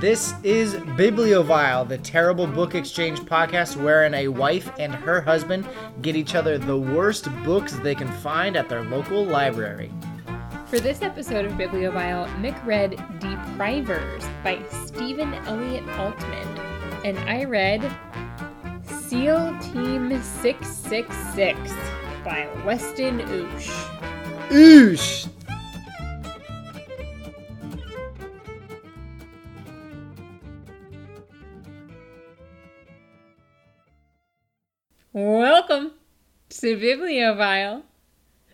This is Bibliovile, the terrible book exchange podcast wherein a wife and her husband get each other the worst books they can find at their local library. For this episode of Bibliovile, Mick read Deprivers by Stephen Elliott Altman, and I read SEAL Team 666 by Weston Oosh. Oosh! To Bibliovile.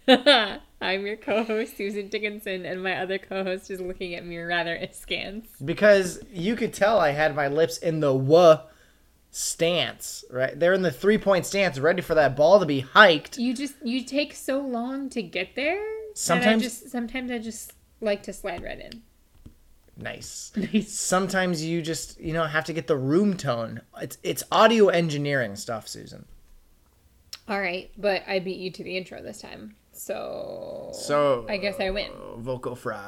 I'm your co-host Susan Dickinson, and my other co-host is looking at me rather askance. Because you could tell I had my lips in the w stance, right? They're in the three point stance, ready for that ball to be hiked. You just you take so long to get there. and I Sometimes- just sometimes I just like to slide right in. Nice. Nice. Sometimes you just, you know, have to get the room tone. It's it's audio engineering stuff, Susan. All right, but I beat you to the intro this time, so So I guess I win. Vocal fry.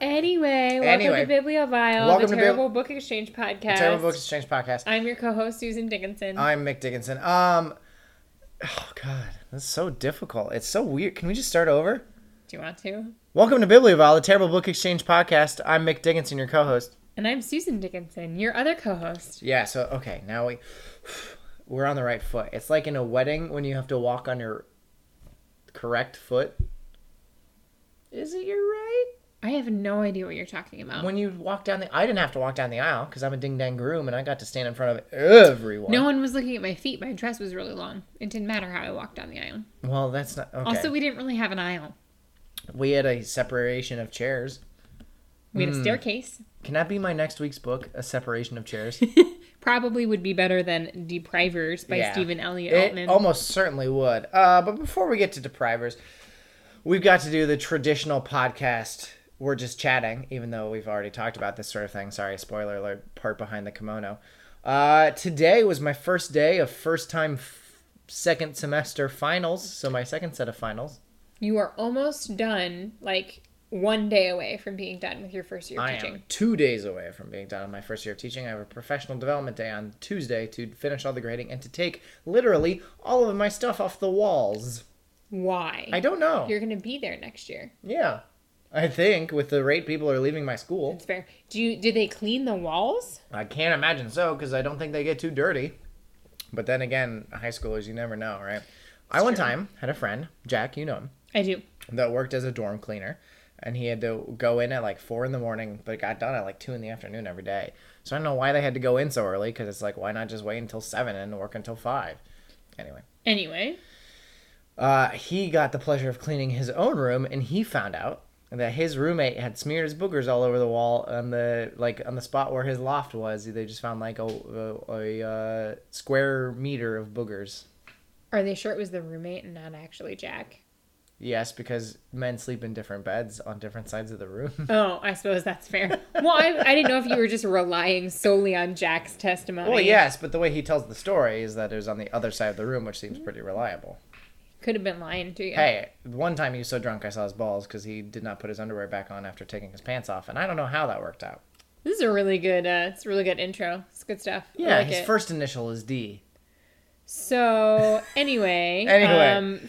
Anyway, welcome Anyway, to Bibliovile, welcome the Terrible Book Exchange podcast. Terrible Books Exchange podcast. I'm your co-host Susan Dickinson. I'm Mick Dickinson. Um, oh god, that's so difficult. It's so weird. Can we just start over? Do you want to? Welcome to Bibliovile, the Terrible Book Exchange podcast. I'm Mick Dickinson, your co-host. And I'm Susan Dickinson, your other co-host. Yeah. So okay, now we we're on the right foot. It's like in a wedding when you have to walk on your correct foot. Is it your right? I have no idea what you're talking about. When you walk down the, I didn't have to walk down the aisle because I'm a ding dang groom and I got to stand in front of everyone. no one was looking at my feet. My dress was really long. It didn't matter how I walked down the aisle. Well, that's not okay. Also, we didn't really have an aisle. we had a separation of chairs. We Hmm. had a staircase. Can that be my next week's book? A separation of chairs. Probably would be better than Deprivers by Yeah. Steven-Elliot It Altman. almost certainly would. Uh, but before we get to deprivers, we've got to do the traditional podcast. We're just chatting, even though we've already talked about this sort of thing. Sorry, spoiler alert, part behind the kimono. Uh, today was my first day of first time f- second semester finals. So my second set of finals. You are almost done, like one day away from being done with your first year of I teaching. am two days away from being done on my first year of teaching. I have a professional development day on Tuesday to finish all the grading and to take literally all of my stuff off the walls. Why? I don't know. You're going to be there next year. Yeah. I think with the rate people are leaving my school. It's fair. Do you? Did they clean the walls? I can't imagine so because I don't think they get too dirty. But then again, high schoolers, you never know, right? I one true. time had a friend, Jack, you know him, I do. that worked as a dorm cleaner. And he had to go in at like four in the morning, but it got done at like two in the afternoon every day. So I don't know why they had to go in so early because it's like, why not just wait until seven and work until five? Anyway, Anyway, uh, he got the pleasure of cleaning his own room, and he found out that his roommate had smeared his boogers all over the wall on the like on the spot where his loft was. They just found like a a, a uh, square meter of boogers. are they sure it was the roommate and not actually Jack? Yes, because men sleep in different beds on different sides of the room. Oh, I suppose that's fair. Well, I, I didn't know if you were just relying solely on Jack's testimony. well, yes, but the way he tells the story is that it was on the other side of the room, which seems pretty reliable. Could have been lying to you. Hey, one time he was so drunk I saw his balls because he did not put his underwear back on after taking his pants off, and I don't know how that worked out. This is a really good. Uh, it's a really good intro. It's good stuff. Yeah, like his it. first initial is D. So anyway, Anyway. um,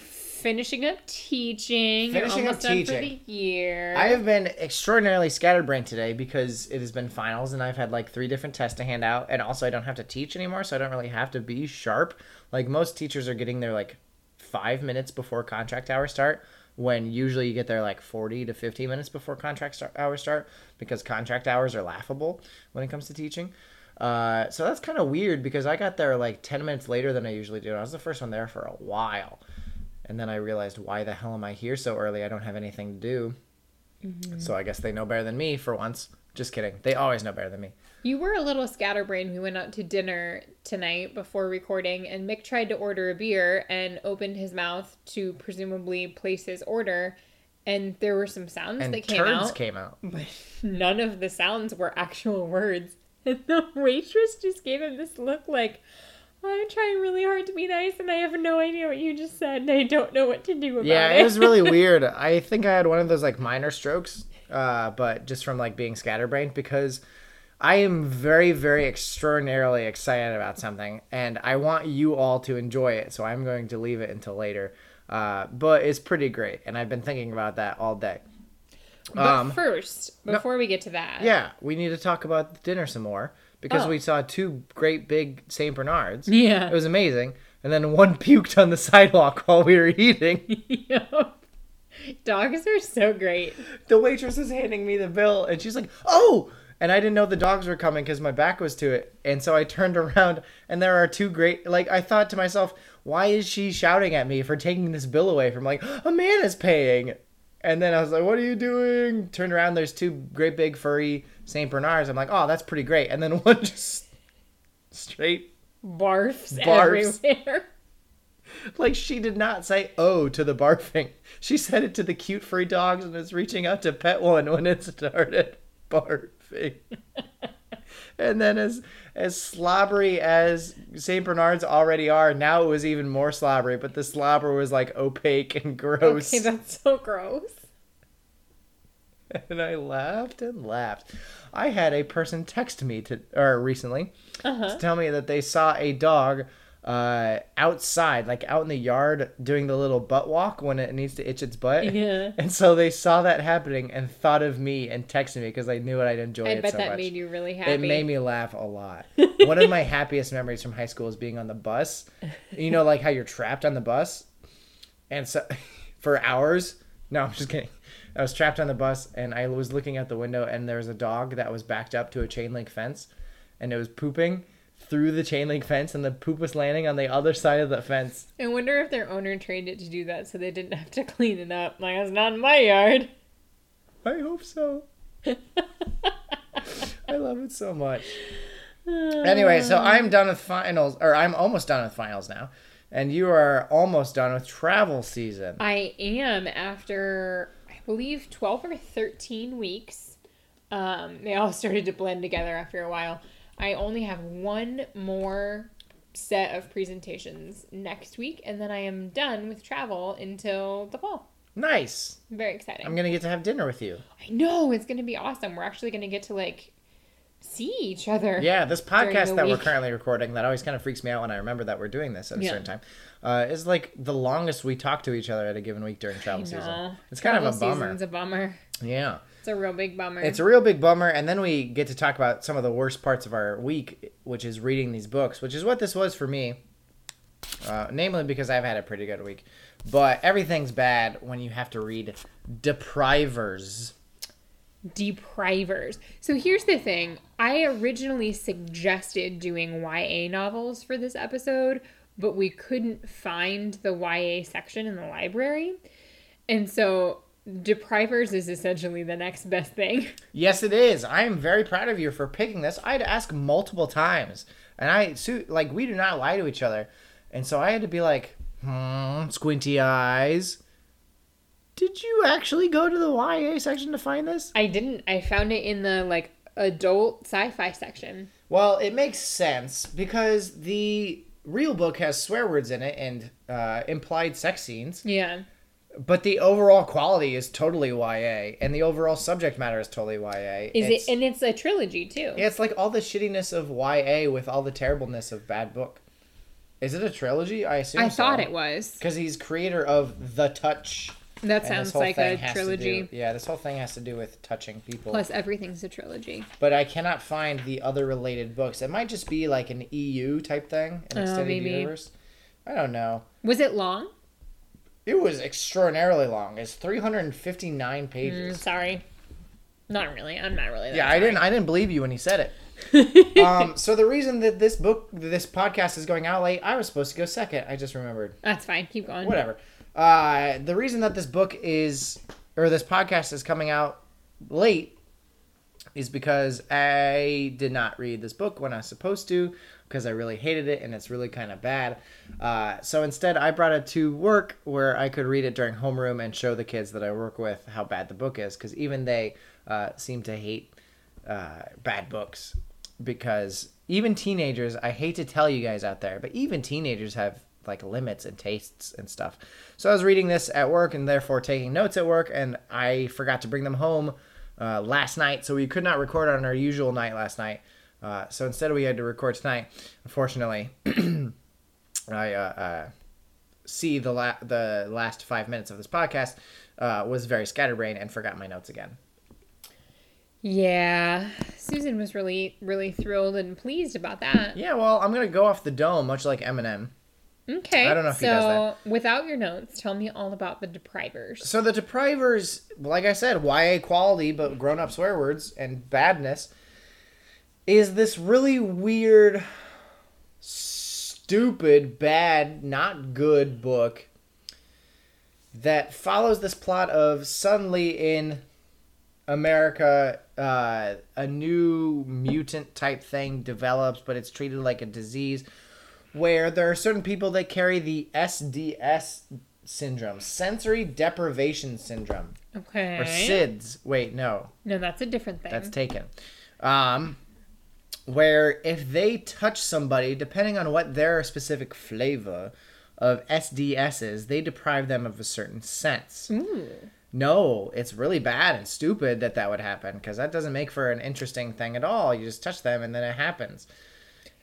finishing up teaching. Finishing up almost done for teaching. the year. I have been extraordinarily scatterbrained today because it has been finals and I've had like three different tests to hand out, and also I don't have to teach anymore, so I don't really have to be sharp. Like most teachers are getting there like five minutes before contract hours start, when usually you get there like 40 to 50 minutes before contract start, hours start because contract hours are laughable when it comes to teaching. Uh, so that's kind of weird because I got there like 10 minutes later than I usually do. I was the first one there for a while. And then I realized, why the hell am I here so early? I don't have anything to do. Mm-hmm. So I guess they know better than me for once. Just kidding. They always know better than me. You were a little scatterbrained. We went out to dinner tonight before recording, and Mick tried to order a beer and opened his mouth to presumably place his order. And there were some sounds And that came out, came out. but none of the sounds were actual words. And the waitress just gave him this look like, I'm trying really hard to be nice, and I have no idea what you just said, and I don't know what to do about Yeah, it. Yeah, it was really weird. I think I had one of those like minor strokes, uh, but just from like being scatterbrained because I am very, very extraordinarily excited about something, and I want you all to enjoy it. So I'm going to leave it until later. Uh, but it's pretty great, and I've been thinking about that all day. But Um, first, before we get to that, Yeah, we need to talk about dinner some more because Oh. we saw two great big Saint Bernards. Yeah. It was amazing. And then one puked on the sidewalk while we were eating. Dogs are so great. the waitress is handing me the bill and she's like, "Oh!" And I didn't know the dogs were coming cuz my back was to it. And so I turned around and there are two great like I thought to myself, "Why is she shouting at me for taking this bill away from like a man is paying?" And then I was like, "What are you doing?" Turned around, there's two great big furry Saint Bernards. I'm like, "Oh, that's pretty great." And then one just straight Barfs, Barfs. everywhere. like she did not say "oh" to the barfing. She said it to the cute furry dogs and was reaching out to pet one when it started barfing. And then as as slobbery as Saint Bernards already are, now it was even more slobbery. But the slobber was like opaque and gross. Okay, that's so gross. and I laughed and laughed. I had a person text me to or recently Uh-huh. to tell me that they saw a dog uh outside like out in the yard doing the little butt walk when it needs to itch its butt Yeah. and so they saw that happening and thought of me and texted me because they knew I'd enjoy I it bet so that much. made you really happy. It made me laugh a lot. One of my happiest memories from high school is being on the bus. You know, like how you're trapped on the bus, and so for hours. No, I'm just kidding. I was trapped on the bus, and I was looking out the window, and there was a dog that was backed up to a chain link fence, and it was pooping through the chain link fence, and the poop was landing on the other side of the fence. I wonder if their owner trained it to do that so they didn't have to clean it up. Like, it's not in my yard. I hope so. I love it so much. Anyway, so I'm done with finals, or I'm almost done with finals now, and you are almost done with travel season. I am after, I believe, 12 or 13 weeks. Um, they all started to blend together after a while. I only have one more set of presentations next week, and then I am done with travel until the fall. Nice. Very exciting. I'm gonna get to have dinner with you. I know it's going to be awesome. We're actually going to get to like see each other. Yeah, this podcast that we're currently recording that always kind of freaks me out when I remember that we're doing this at a Yeah. certain time. Uh, is like the longest we talk to each other at a given week during travel season. It's kind of a bummer. season's a bummer. Yeah. It's a real big bummer. It's a real big bummer, and then we get to talk about some of the worst parts of our week, which is reading these books, which is what this was for me. Uh, namely, because I've had a pretty good week, but everything's bad when you have to read deprivers. deprivers. So here's the thing. I originally suggested doing YA novels for this episode, but we couldn't find the YA section in the library. And so deprivers is essentially the next best thing. Yes, it is. I am very proud of you for picking this. I had to ask multiple times, and I Sue, like we do not lie to each other, and so I had to be like, hmm, squinty eyes. Did you actually go to the YA section to find this? I didn't I found it in the like adult sci-fi section. Well, it makes sense because the real book has swear words in it and uh, implied sex scenes, Yeah. But the overall quality is totally YA, and the overall subject matter is totally YA. Is It's- it and it's a trilogy too. Yeah, it's like all the shittiness of YA with all the terribleness of bad book. Is it a trilogy? I assume I thought it was. because he's creator of The Touch. That sounds like a trilogy. do- yeah, this whole thing has to do with touching people. Plus everything's a trilogy. but I cannot find the other related books. It might just be like an EU type thing, an Oh, extended maybe. universe. I don't know. Was it long? It was extraordinarily long. It's 359 Mm, pages. sorry. Not really. I'm not really. That Yeah, I didn't. I didn't believe you when he said it. um, so the reason that this book, this podcast is going out late, I was supposed to go second. I just remembered. That's fine. Keep going. Whatever. Uh, the reason that this book is, or this podcast is coming out late, is because I did not read this book when I was supposed to, because I really hated it and it's really kind of bad. Uh, so instead, I brought it to work where I could read it during homeroom and show the kids that I work with how bad the book is, because even they uh, seem to hate uh, bad books because even teenagers i hate to tell you guys out there but even teenagers have like limits and tastes and stuff so i was reading this at work and therefore taking notes at work and i forgot to bring them home uh, last night, so we could not record on our usual night last night. Uh, so instead, we had to record tonight. Unfortunately, I uh, uh, see the la- the last five minutes of this podcast uh, was very scatterbrained and forgot my notes again. Yeah, Susan was really, really thrilled and pleased about that. Yeah, well, I'm gonna go off the dome, much like Eminem. Okay. I don't know if so, he does that. without your notes, tell me all about the deprivers. So the deprivers, like I said, YA quality but grown up swear words and badness, is this really weird, stupid, bad, not good book that follows this plot of suddenly in America, uh, a new mutant type thing develops, but it's treated like a disease where there are certain people that carry the SDS syndrome, sensory deprivation syndrome, Okay. or SIDS. Wait, no, No, that's a different thing. that's taken. Um, where if they touch somebody, depending on what their specific flavor of SDS is, they deprive them of a certain sense. Ooh. No, it's really bad and stupid that that would happen because that doesn't make for an interesting thing at all. You just touch them and then it happens.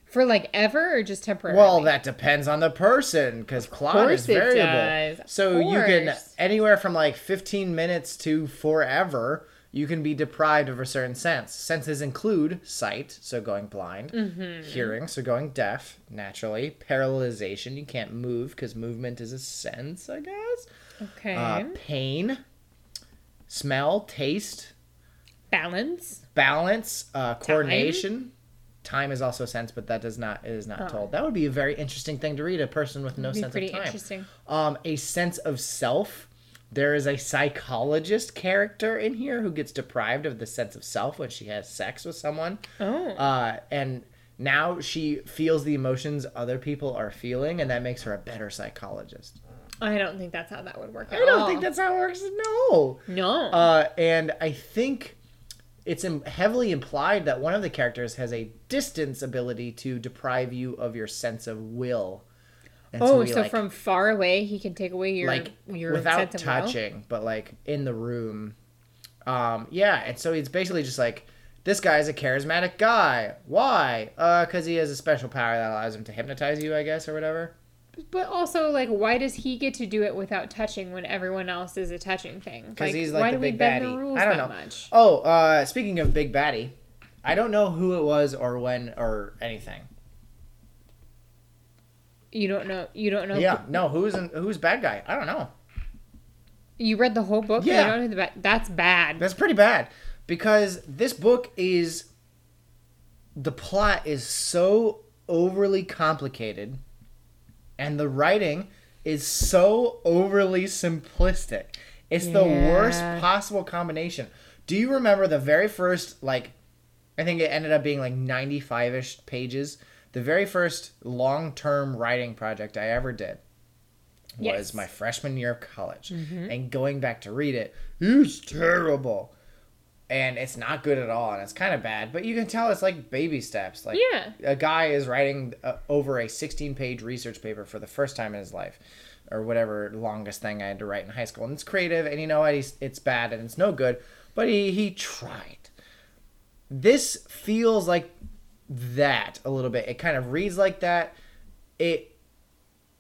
For like ever or just temporarily? Well, that depends on the person because course is variable. So you can anywhere from like 15 minutes to forever. You can be deprived of a certain sense. Senses include sight, so going blind, Mm-hmm. hearing, so going deaf, naturally, paralyzation, you can't move because movement is a sense, I guess. Okay. Uh, pain, smell, taste, Balance. balance, uh, coordination. Time is also a sense, but that does not it is not told. That would be a very interesting thing to read. A person with no Oh. Sense pretty of time. interesting. Um, a sense of self. There is a psychologist character in here who gets deprived of the sense of self when she has sex with someone. Oh. Uh, and now she feels the emotions other people are feeling, and that makes her a better psychologist. I don't think that's how that would work. At I don't all. think that's how it works. No. No. Uh, and I think it's heavily implied that one of the characters has a distance ability to deprive you of your sense of will. And oh, we, so like, from far away, he can take away your like your without sense of will? touching, but like in the room. Um, yeah, and so it's basically just like this guy's a charismatic guy. Why? Uh, because he has a special power that allows him to hypnotize you, I guess, or whatever. But also, like, why does he get to do it without touching when everyone else is a touching thing? Because he's like why the big baddie. the rules I don't know. much? Oh, uh, speaking of big baddie, I don't know who it was or when or anything. You don't know. You don't know. Yeah, no, who's in, who's bad guy? I don't know. You read the whole book. Yeah. You don't know the ba- That's bad. That's pretty bad because this book is the plot is so overly complicated and the writing is so overly simplistic. It's the worst possible combination. Do you remember the very first like I think it ended up being like 95ish pages. The very first long-term writing project I ever did was Yes. my freshman year of college. And going back to read it, it's terrible. And it's not good at all, and it's kind of bad. But you can tell it's like baby steps. Like Yeah. a guy is writing uh, over a 16-page research paper for the first time in his life, or whatever longest thing I had to write in high school. And it's creative, and you know what? He's, it's bad and it's no good, but he he tried. This feels like that a little bit. It kind of reads like that. It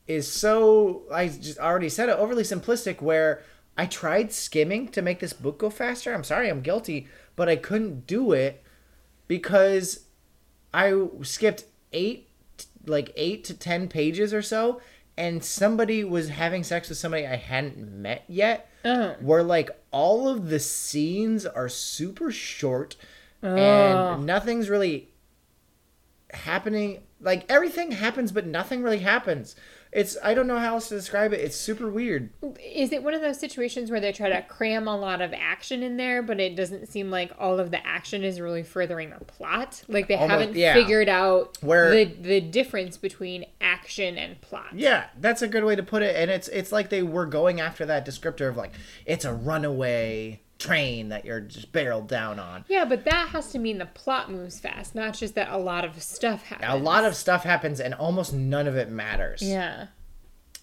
is so I just already said it overly simplistic where I tried skimming to make this book go faster. I'm sorry, I'm guilty, but I couldn't do it because I skipped 8 like 8 to 10 pages or so and somebody was having sex with somebody I hadn't met yet Oh. where like all of the scenes are super short Ugh. and oh. nothing's really happening like everything happens but nothing really happens it's i don't know how else to describe it it's super weird Is it one of those situations where they try to cram a lot of action in there, but it doesn't seem like all of the action is really furthering the plot? Like they Almost- haven't yeah. figured out Where- the the difference between action and plot. yeah that's a good way to put it and it's it's like they were going after that descriptor of like it's a runaway train that you're just barreled down on Yeah, but that has to mean the plot moves fast, not just that a lot of stuff happens. a lot of stuff happens and almost none of it matters Yeah.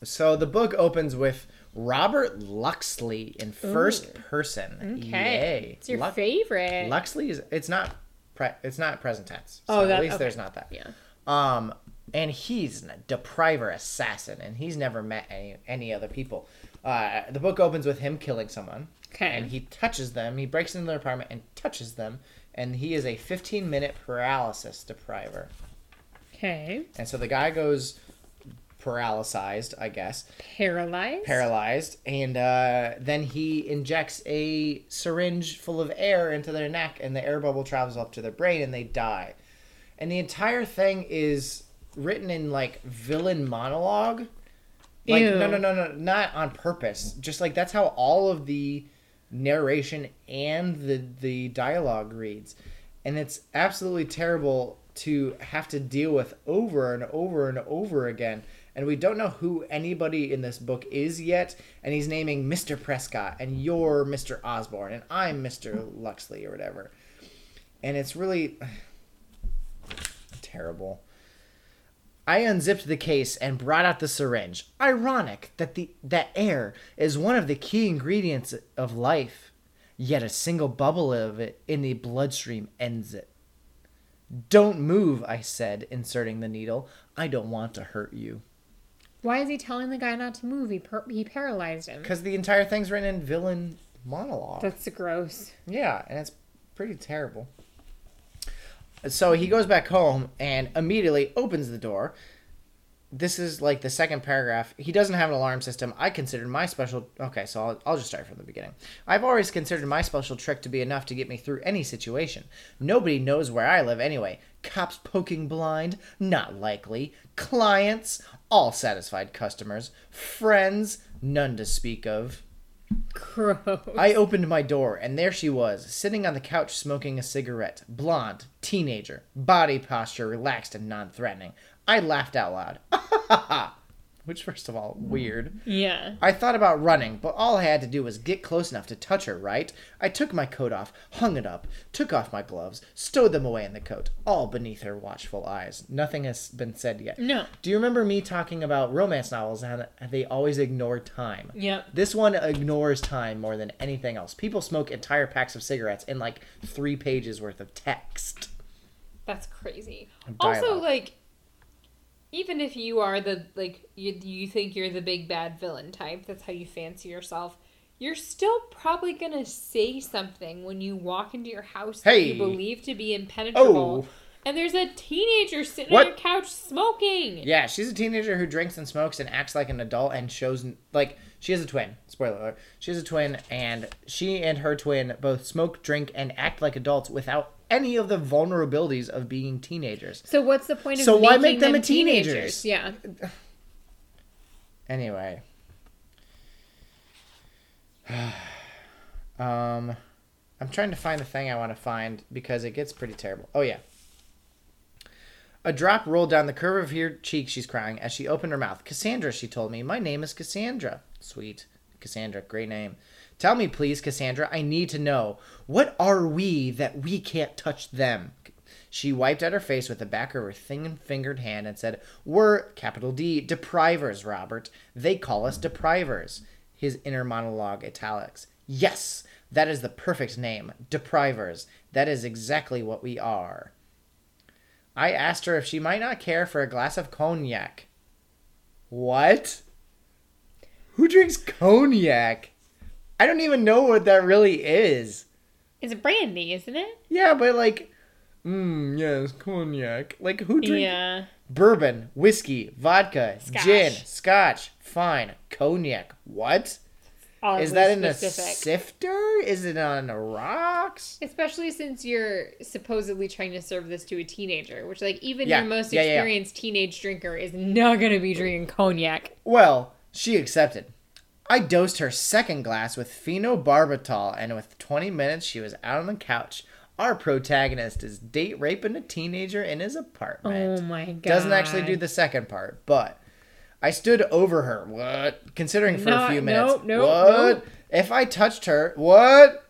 So the book opens with Robert Luxley in first person. Okay. Yay. It's your Lux- favorite. Luxley is it's not pre- it's not present tense. Oh, that- at least okay. there's not that. yeah. Um, and he's a depriver assassin, and he's never met any any other people. Uh, the book opens with him killing someone, Okay. and he touches them. He breaks into their apartment and touches them, and he is a 15 minute paralysis depriver. Okay. And so the guy goes paralyzed, I guess, Paralyzed. paralyzed, and uh, then he injects a syringe full of air into their neck, and the air bubble travels up to their brain, and they die. And the entire thing is written in like villain monologue. Like Ew. no, no, no, no, not on purpose. Just like that's how all of the narration and the the dialogue reads, and it's absolutely terrible to have to deal with over and over and over again. And we don't know who anybody in this book is yet. And he's naming Mr. Prescott, and you're Mr. Osborne, and I'm Mr. Luxley, or whatever. And it's really terrible. I unzipped the case and brought out the syringe. Ironic that the that air is one of the key ingredients of life, yet a single bubble of it in the bloodstream ends it. Don't move, I said, inserting the needle. I don't want to hurt you. Why is he telling the guy not to move? He per- he paralyzed him. Because the entire thing's written in villain monologue. That's gross. Yeah, and it's pretty terrible. So he goes back home and immediately opens the door. This is like the second paragraph. He doesn't have an alarm system. I considered my special. Okay, so I'll, I'll just start from the beginning. I've always considered my special trick to be enough to get me through any situation. Nobody knows where I live anyway. Cops poking blind? Not likely. Clients? All satisfied customers. Friends? None to speak of. Gross. I opened my door, and there she was, sitting on the couch smoking a cigarette. Blonde, teenager, body posture relaxed and non threatening. I laughed out loud. Which, first of all, weird. yeah. I thought about running, but all I had to do was get close enough to touch her, right? I took my coat off, hung it up, took off my gloves, stowed them away in the coat, all beneath her watchful eyes. Nothing has been said yet. No. Do you remember me talking about romance novels and how they always ignore time? Yep. This one ignores time more than anything else. People smoke entire packs of cigarettes in like three pages worth of text. That's crazy. Also, like, even if you are the like you you think you're the big bad villain type, that's how you fancy yourself. You're still probably gonna say something when you walk into your house that you believe to be impenetrable. Oh. And there's a teenager sitting What? on your couch smoking. Yeah, she's a teenager who drinks and smokes and acts like an adult and shows like she has a twin. Spoiler alert. She has a twin and she and her twin both smoke, drink, and act like adults without any of the vulnerabilities of being teenagers. So what's the point of So why make them them a teenagers? Yeah. Anyway. um I'm trying to find the thing I want to find because it gets pretty terrible. Oh yeah. A drop rolled down the curve of her cheek, she's crying, as she opened her mouth. Cassandra, she told me. My name is Cassandra. Sweet. Cassandra, great name. Tell me, please, Cassandra, I need to know. What are we that we can't touch them? She wiped at her face with the back of her thin fingered hand and said, We're, capital D, deprivers, Robert. They call us deprivers. His inner monologue italics. Yes, that is the perfect name. Deprivers. That is exactly what we are. I asked her if she might not care for a glass of cognac. What? Who drinks cognac? I don't even know what that really is. It's brandy, isn't it? Yeah, but like, mmm, yes, cognac. Like, who drinks Yeah. bourbon, whiskey, vodka, Scotch. gin, scotch? Fine, cognac. What? Oddly Is that in a sifter? Is it on the rocks? Especially since you're supposedly trying to serve this to a teenager, which, like, even Yeah, your most yeah, yeah, yeah. experienced teenage drinker is not going to be drinking cognac. Well, she accepted. I dosed her second glass with phenobarbital, and with 20 minutes, she was out on the couch. Our protagonist is date raping a teenager in his apartment. Oh my god. Doesn't actually do the second part, but I stood over her. What? Considering for No, a few minutes. no, what? no. If I touched her, what?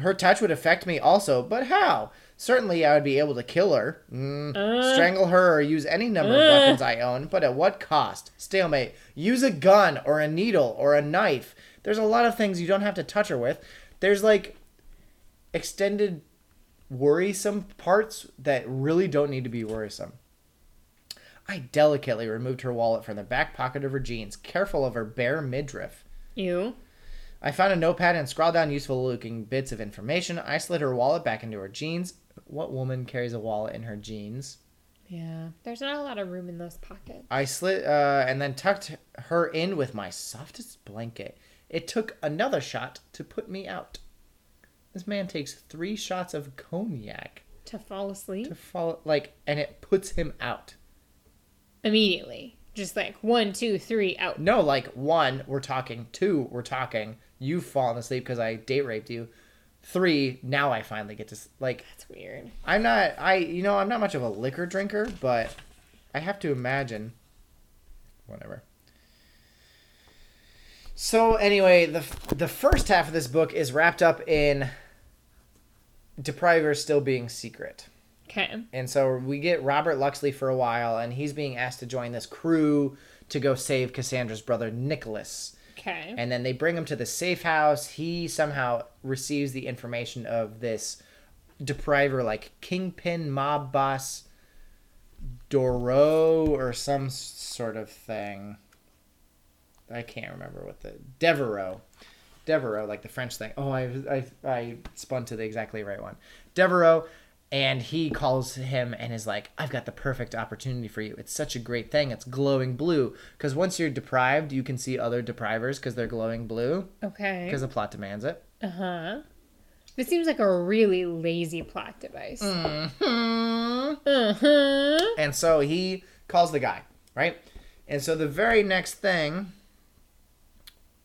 Her touch would affect me also, but how? Certainly, I would be able to kill her, mm, Uh. strangle her, or use any number of Uh. weapons I own, but at what cost? Stalemate. Use a gun, or a needle, or a knife. There's a lot of things you don't have to touch her with. There's like extended worrisome parts that really don't need to be worrisome. I delicately removed her wallet from the back pocket of her jeans, careful of her bare midriff. You. I found a notepad and scrawled down useful looking bits of information. I slid her wallet back into her jeans. What woman carries a wallet in her jeans? Yeah. There's not a lot of room in those pockets. I slid uh, and then tucked her in with my softest blanket. It took another shot to put me out. This man takes three shots of cognac To fall asleep to fall like, and it puts him out. immediately. Just like one, two, three, out. No, like one, we're talking. Two, we're talking. You've fallen asleep because I date raped you. Three, now I finally get to like. That's weird. I'm not. I you know I'm not much of a liquor drinker, but I have to imagine. Whatever. So anyway, the the first half of this book is wrapped up in Depriver still being secret. Okay. And so we get Robert Luxley for a while, and he's being asked to join this crew to go save Cassandra's brother Nicholas. Okay. And then they bring him to the safe house. He somehow receives the information of this depriver, like kingpin mob boss Doro or some sort of thing. I can't remember what the Devereaux. Devereaux, like the French thing. Oh, I, I, I spun to the exactly right one. Devereaux, and he calls him and is like, I've got the perfect opportunity for you. It's such a great thing. It's glowing blue. Because once you're deprived, you can see other deprivers because they're glowing blue Okay. because the plot demands it. Uh huh. This seems like a really lazy plot device. Mm. Uh huh. And so he calls the guy, right? And so the very next thing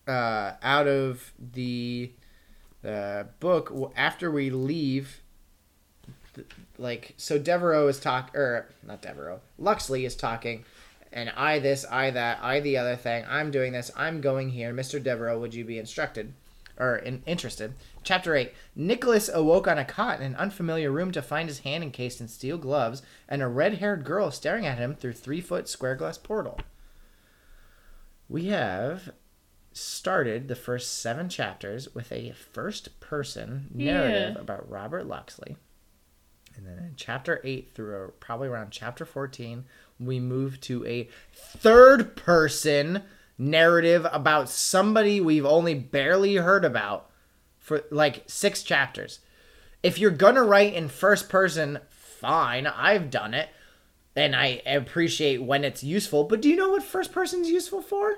uh, out of the uh, book, after we leave, like, so Devereaux is talk or not Devereaux, Luxley is talking, and I this, I that, I the other thing, I'm doing this, I'm going here. Mr. Devereaux, would you be instructed? Or in, interested. Chapter 8 Nicholas awoke on a cot in an unfamiliar room to find his hand encased in steel gloves and a red haired girl staring at him through three foot square glass portal. We have started the first seven chapters with a first person narrative Yeah. about Robert Luxley. And then in chapter 8 through uh, probably around chapter 14, we move to a third person narrative about somebody we've only barely heard about for like six chapters. If you're gonna write in first person, fine, I've done it. And I appreciate when it's useful, but do you know what first person's useful for?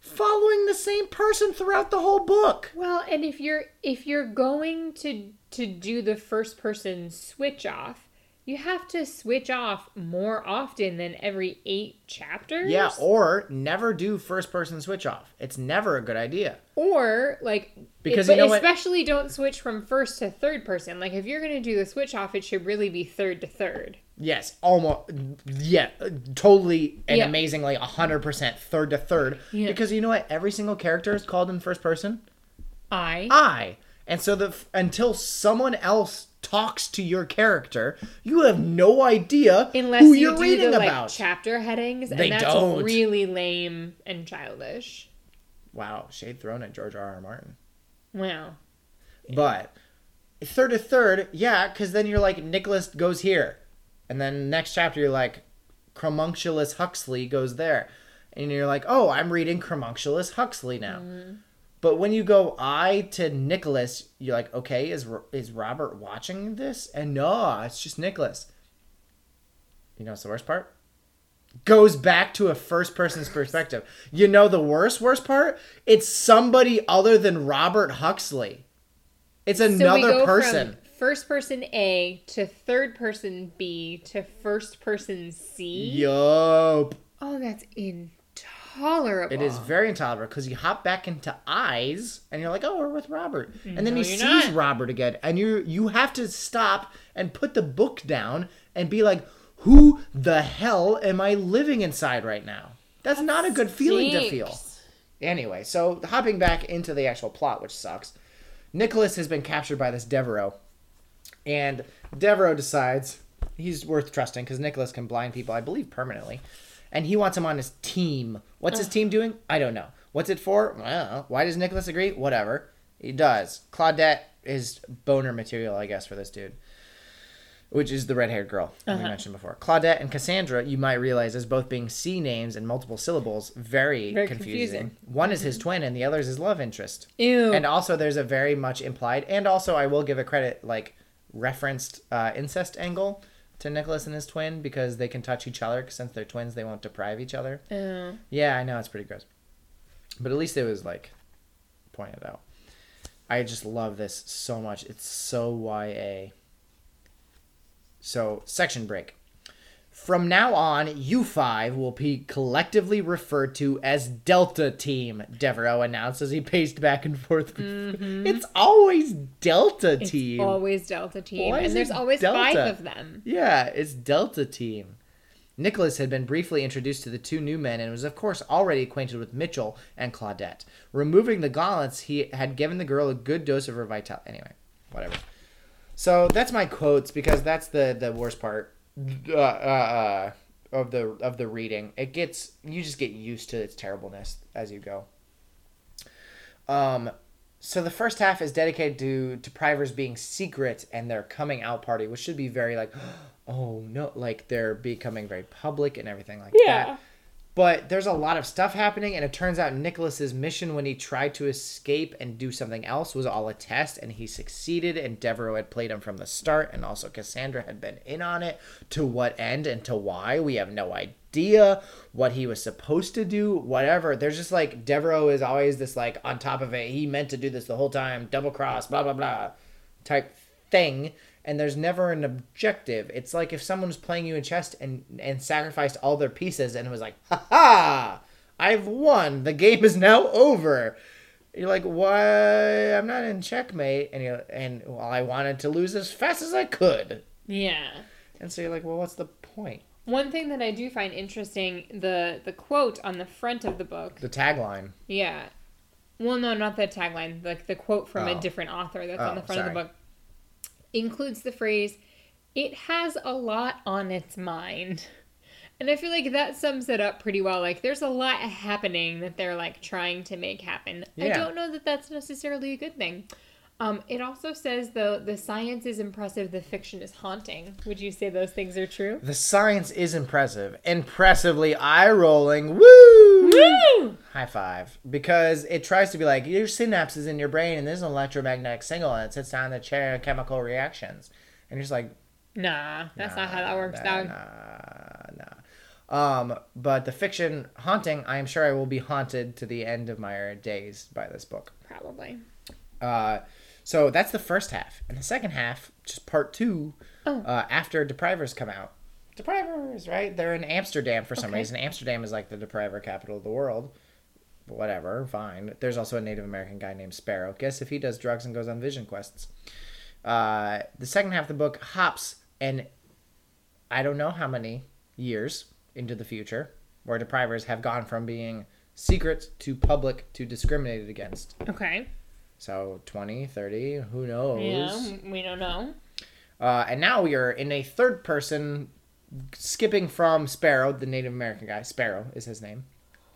Following the same person throughout the whole book. Well, and if you're if you're going to to do the first person switch off, you have to switch off more often than every eight chapters. Yeah, or never do first person switch off. It's never a good idea. Or like Because but you know what- especially don't switch from first to third person. Like if you're gonna do the switch off, it should really be third to third. Yes, almost. Yeah, totally and Yeah. amazingly 100% third to third. Yeah. Because you know what? Every single character is called in first person. I I. And so the until someone else talks to your character, you have no idea unless who you you're do reading the like about. chapter headings, They and that's don't. really lame and childish. wow, shade thrown at George R. R. Martin. Wow. But third to third, yeah, because then you're like Nicholas goes here, and then next chapter you're like Cromunculus Huxley goes there, and you're like, oh, I'm reading Cromunculus Huxley now. Mm-hmm. But when you go I to Nicholas, you're like, okay, is is Robert watching this? And no, it's just Nicholas. You know what's the worst part? Goes back to a first person's perspective. You know the worst, worst part? It's somebody other than Robert Huxley. It's So we another go person. from first person A to third person B to first person C. Yup. Oh, that's intolerable. It is very intolerable because you hop back into eyes and you're like, oh, we're with Robert, mm, and then No, he sees not. Robert again, and you you have to stop and put the book down and be like, who the hell am I living inside right now? That's not a good feeling to feel. Anyway, so hopping back into the actual plot, which sucks. Nicholas has been captured by this Devereaux, And Devereaux decides he's worth trusting because Nicholas can blind people, I believe, permanently. And he wants him on his team. What's his team doing? I don't know. What's it for? Well, why does Nicholas agree? Whatever. He does. Claudette is boner material, I guess, for this dude. Which is the red haired girl we mentioned before. Claudette and Cassandra, you might realize, as both being C names and multiple syllables, very, Very confusing. confusing. One is his twin and the other is his love interest. Ew. And also, there's a very much implied, and also, I will give a credit, like, referenced uh, incest angle to Nicholas and his twin because they can touch each other. 'cause Since they're twins, they won't deprive each other. Ew. Yeah, I know it's pretty gross, but at least it was like pointed out. I just love this so much. It's so YA. So section break. From now on, U5 will be collectively referred to as Delta Team, Devereaux announced as he paced back and forth. Mm-hmm. It's always Delta It's Team. always Delta Team. Why and there's always Delta? five of them. Yeah, it's Delta Team. Nicholas had been briefly introduced to the two new men and was, of course, already acquainted with Mitchell and Claudette. Removing the gauntlets, he had given the girl a good dose of her vitality. Anyway, whatever. So that's my quotes because that's the the worst part uh, uh, of the of the reading. It gets you just get used to its terribleness as you go. Um, so the first half is dedicated to deprivers being secret and their coming out party, which should be very like, oh no, like they're becoming very public and everything like that. But there's a lot of stuff happening, and it turns out Nicholas's mission when he tried to escape and do something else was all a test, and he succeeded. And Devereaux had played him from the start, and also Cassandra had been in on it. To what end and to why, we have no idea. What he was supposed to do, whatever. There's just like Devereaux is always this like on top of it. He meant to do this the whole time, double cross, blah blah blah, type thing and there's never an objective. It's like if someone was playing you in chess and and sacrificed all their pieces and it was like, ha ha, I've won. The game is now over. You're like, why? I'm not in checkmate, and you and well, I wanted to lose as fast as I could. Yeah. And so you're like, well, what's the point? One thing that I do find interesting, the the quote on the front of the book. The tagline. Yeah. Well, no, not the tagline. Like the quote from Oh. a different author that's Oh, on the front of the book includes the phrase, "It has a lot on its mind." And I feel like that sums it up pretty well. Like there's a lot happening that they're like trying to make happen. I don't know that that's necessarily a good thing. Um, it also says though the science is impressive, the fiction is haunting. Would you say those things are true? The science is impressive, impressively eye rolling. Woo! Woo! High five. Because it tries to be like, your synapses in your brain and there's an electromagnetic signal and it sits down the chair of chemical reactions. And you're just like, Nah, that's not how that works. nah, dog. nah, nah. Um, but the fiction haunting, I am sure I will be haunted to the end of my days by this book. Probably. Uh, so that's the first half. And the second half, just part two, Oh. uh, after Deprivers come out. Deprivers, right? They're in Amsterdam for some Okay. reason. Amsterdam is like the depriver capital of the world. Whatever, fine. There's also a Native American guy named Sparrow. Guess if he does drugs and goes on vision quests. Uh, the second half of the book hops and I don't know how many years into the future where deprivers have gone from being secret to public to discriminated against. Okay. So 20, 30, who knows? Yeah, we don't know. Uh, and now we are in a third person, skipping from Sparrow, the Native American guy. Sparrow is his name.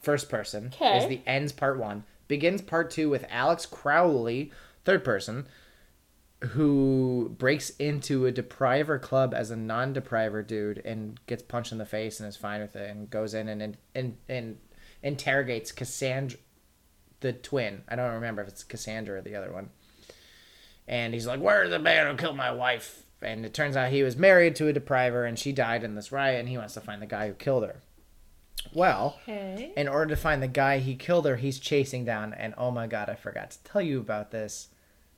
First person Okay. is the ends part one. Begins part two with Alex Crowley, third person, who breaks into a depriver club as a non-depriver dude and gets punched in the face and is fine with it and goes in and and and, and interrogates Cassandra, the twin. I don't remember if it's Cassandra or the other one. And he's like, "Where's the man who killed my wife?" And it turns out he was married to a depriver, and she died in this riot, and he wants to find the guy who killed her. Well, Okay. in order to find the guy he killed her, he's chasing down, and oh my god, I forgot to tell you about this.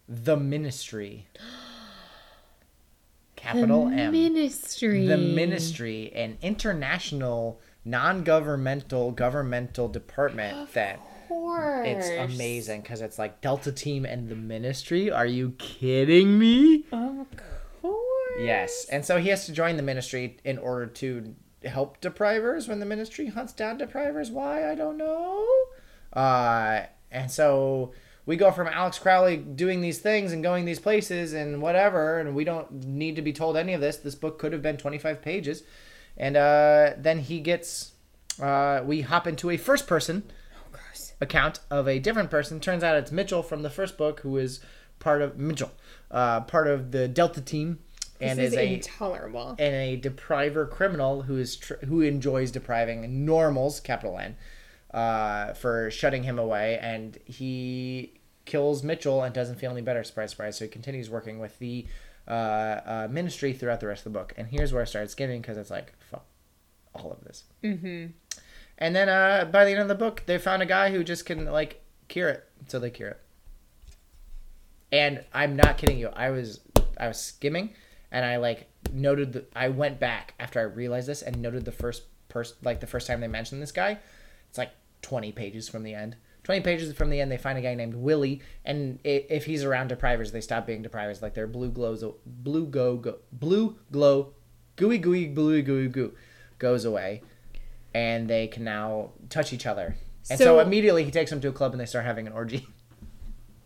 The Ministry. Capital M. Ministry. The Ministry, an international, non-governmental, governmental department that course. it's amazing because it's like Delta Team and the Ministry. Are you kidding me? Of course. Yes. And so he has to join the Ministry in order to help deprivers when the Ministry hunts down deprivers. Why? I don't know. Uh, and so we go from Alex Crowley doing these things and going these places and whatever, and we don't need to be told any of this. This book could have been 25 pages. And uh, then he gets, uh, we hop into a first person. Account of a different person. Turns out it's Mitchell from the first book, who is part of Mitchell, uh, part of the Delta team, and this is is a intolerable. and a depriver criminal who is tr- who enjoys depriving normals, capital N, uh, for shutting him away, and he kills Mitchell and doesn't feel any better. Surprise, surprise. So he continues working with the uh, uh, ministry throughout the rest of the book. And here's where I started skimming because it's like fuck all of this. Mm-hmm. And then uh, by the end of the book, they found a guy who just can like cure it, so they cure it. And I'm not kidding you. I was I was skimming, and I like noted the. I went back after I realized this and noted the first person like the first time they mentioned this guy. It's like 20 pages from the end. 20 pages from the end, they find a guy named Willie, and if he's around deprivers, they stop being deprivers. Like their blue glows, blue go, go blue glow, gooey gooey bluey gooey goo, goes away, and they can now touch each other. And so, So- immediately he takes them to a club and they start having an orgy.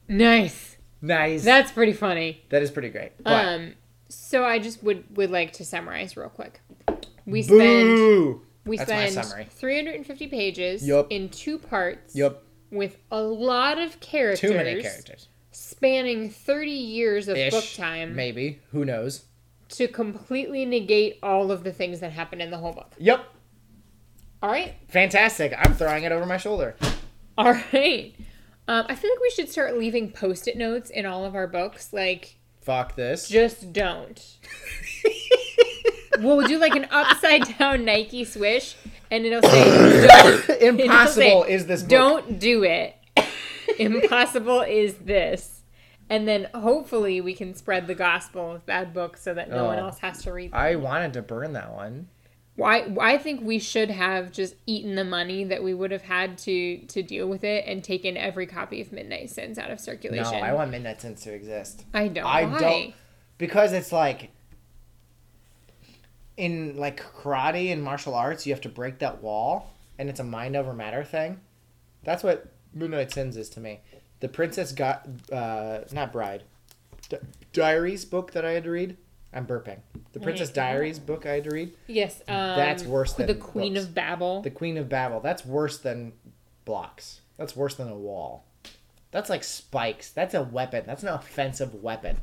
Nice. nice. That's pretty funny. that is pretty great. But Um, so I just would would like to summarize real quick. We spend boo. we That's spend 350 pages Yup. in two parts Yup. with a lot of characters Too many characters. spanning 30 years of Ish, book time Maybe. Who knows? to completely negate all of the things that happen in the whole book. Yep. All right. Fantastic. I'm throwing it over my shoulder. All right. Um, I feel like we should start leaving post-it notes in all of our books. Like, Fuck this. just don't. we'll do like an upside down Nike swish, and it'll say, "Don't." Impossible say, is this book. Don't do it. Impossible is this. And then hopefully we can spread the gospel of bad books so that no one Oh. else has to read them. I wanted to burn that one. Why? I think we should have just eaten the money that we would have had to to deal with it and taken every copy of Midnight Sins out of circulation. No. I want Midnight Sins to exist. I don't. I Why? don't because it's like in like karate and martial arts, you have to break that wall, and it's a mind over matter thing. That's what Midnight Sins is to me. The Princess got uh, not Bride, Di- Diaries book that I had to read. I'm burping. The Princess. Diaries book I had to read. Yes. Um, That's worse than the Queen books. of Babel. The Queen of Babel. That's worse than blocks. That's worse than a wall. That's like spikes. That's a weapon. That's an offensive weapon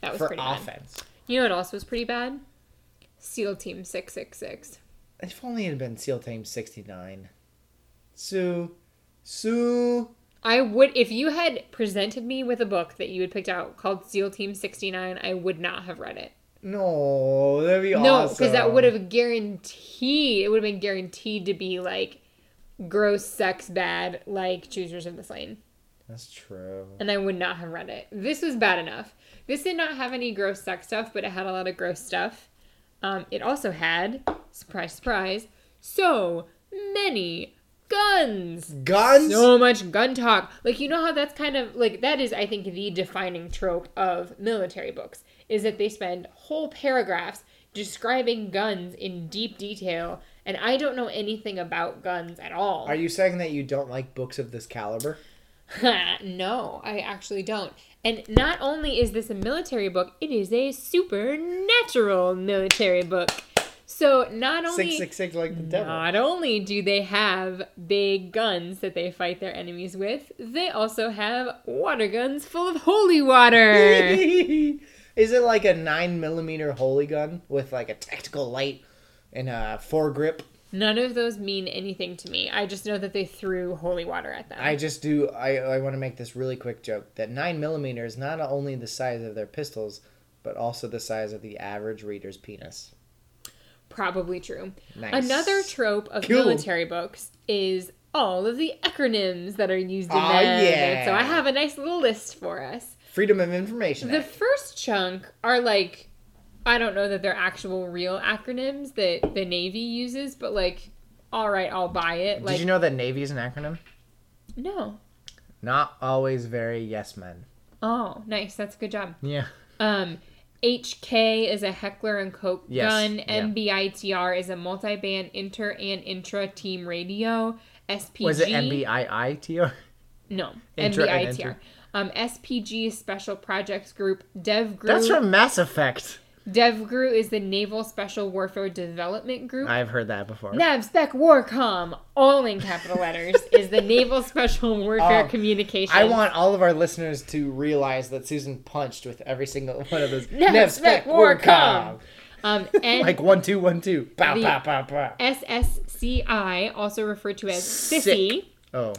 that was for pretty bad. You know what else was pretty bad? SEAL Team Six Six Six. If only it had been SEAL Team 69. Sue. Sue. I would, if you had presented me with a book that you had picked out called SEAL Team 69, I would not have read it. No, that'd be No, awesome. because that would have guaranteed, it would have been guaranteed to be like gross sex bad, like Choosers of the Slain. That's true. And I would not have read it. This was bad enough. This did not have any gross sex stuff, but it had a lot of gross stuff. Um, it also had, surprise, surprise, so many guns. Guns? So much gun talk. Like you know how that's kind of like that is I think the defining trope of military books is that they spend whole paragraphs describing guns in deep detail and I don't know anything about guns at all. Are you saying that you don't like books of this caliber? no, I actually don't. And not only is this a military book, it is a supernatural military book. So not only 666 like the devil. not only do they have big guns that they fight their enemies with, they also have water guns full of holy water. Is it like a 9 millimeter holy gun with like a tactical light and a foregrip? None of those mean anything to me. I just know that they threw holy water at them. I just do. I, I want to make this really quick joke that nine millimeter is not only the size of their pistols, but also the size of the average reader's penis. Probably true. Nice. Another trope of Cool. military books is all of the acronyms that are used in Aw, them. yeah. So I have a nice little list for us. Freedom of Information. The Act. first chunk are like I don't know that they're actual real acronyms that the Navy uses, but like all right, I'll buy it. Like Did you know that Navy is an acronym? no. Not always very yes men. Oh, nice. That's a good job. Yeah. Um HK is a Heckler and Koch Yes, gun. yeah. MBITR is a multi-band inter and intra team radio. SPG Was it MBIITR? No, Intra and. Um, SPG Special Projects Group. DevGru. That's from Mass Effect. DevGru is the Naval Special Warfare Development Group. I've heard that before. NavSpec Warcom, all in capital letters, is the Naval Special Warfare Oh, Communications. I want all of our listeners to realize that Susan punched with every single one of those. NavSpec Warcom. Um, and Like one two one two. Pow pow pow pow. SSCI, also referred to as SISI, Oh,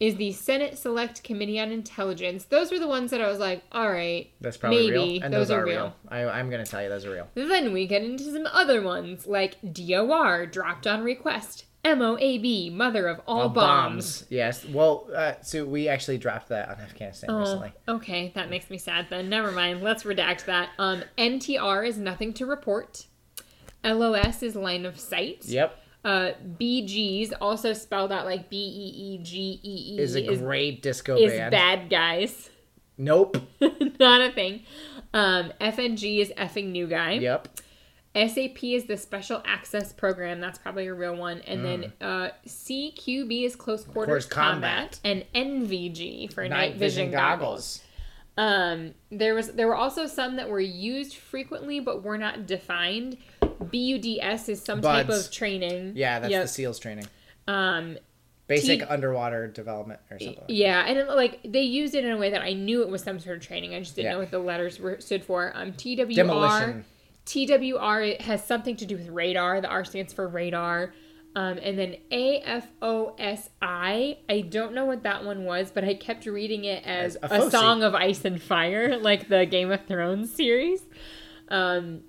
is the Senate Select Committee on Intelligence. Those were the ones that I was like, all right, that's probably maybe real. And those, those, are real. I, I'm gonna tell you those are real. Then we get into some other ones like DOR, dropped on request, MOAB, mother of all Uh, bombs. Yes. Well, uh, so we actually dropped that on Afghanistan Oh, recently. okay, that makes me sad then. Never mind. Let's redact that. Um, NTR is nothing to report. LOS is line of sight. Yep. Uh, BGs, also spelled out like B E E G E E, Is a great disco is band. bad guys. Nope. Not a thing. Um, FNG is effing new guy. Yep. SAP is the special access program. That's probably a real one. And then uh, CQB is close quarters combat. combat. And NVG for night, Night vision, goggles. Um, there was there were also some that were used frequently but were not defined. BUDS is some type of training. Yeah, that's Yep. the SEALs training. Um, Basic T- underwater development or something. yeah, and it, like they used it in a way that I knew it was some sort of training. I just didn't Yeah. know what the letters were stood for. Um, TWR. Demolition. TWR it has something to do with radar. The R stands for radar. Um, and then AFOSI, I don't know what that one was, but I kept reading it as As a, a song of ice and fire, like the Game of Thrones series. Um,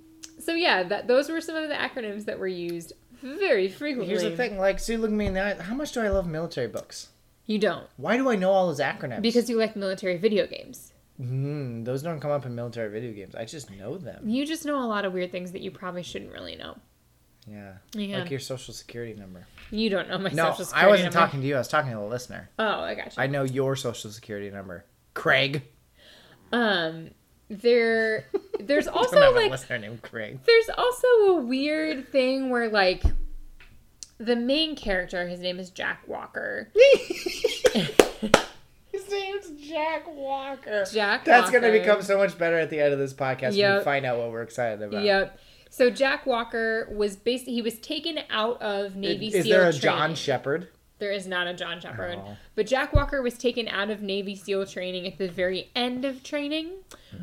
so yeah, that those were some of the acronyms that were used very frequently. Here's the thing, like, Sue, look at me in the eye. How much do I love military books? You don't Why do I know all those acronyms? because you like military video games. Mm, those don't come up in military video games. I just know them. You just know a lot of weird things that you probably shouldn't really know. Yeah. Yeah. Like your social security number. You don't know my No, social security number. I wasn't number. talking to you. I was talking to the listener. Oh, I got you. I know your social security number. Craig. Um, there, there's I don't also have a like, listener named Craig. there's also a weird thing where like, the main character, his name is Jack Walker. His name's Jack Walker. Jack. That's Walker. gonna become so much better at the end of this podcast when we find out what we're excited about. Yep. So Jack Walker was basically he was taken out of Navy Is SEAL Is there a training. John Shepard? There is not a John Shepard. Oh. But Jack Walker was taken out of Navy SEAL training at the very end of training.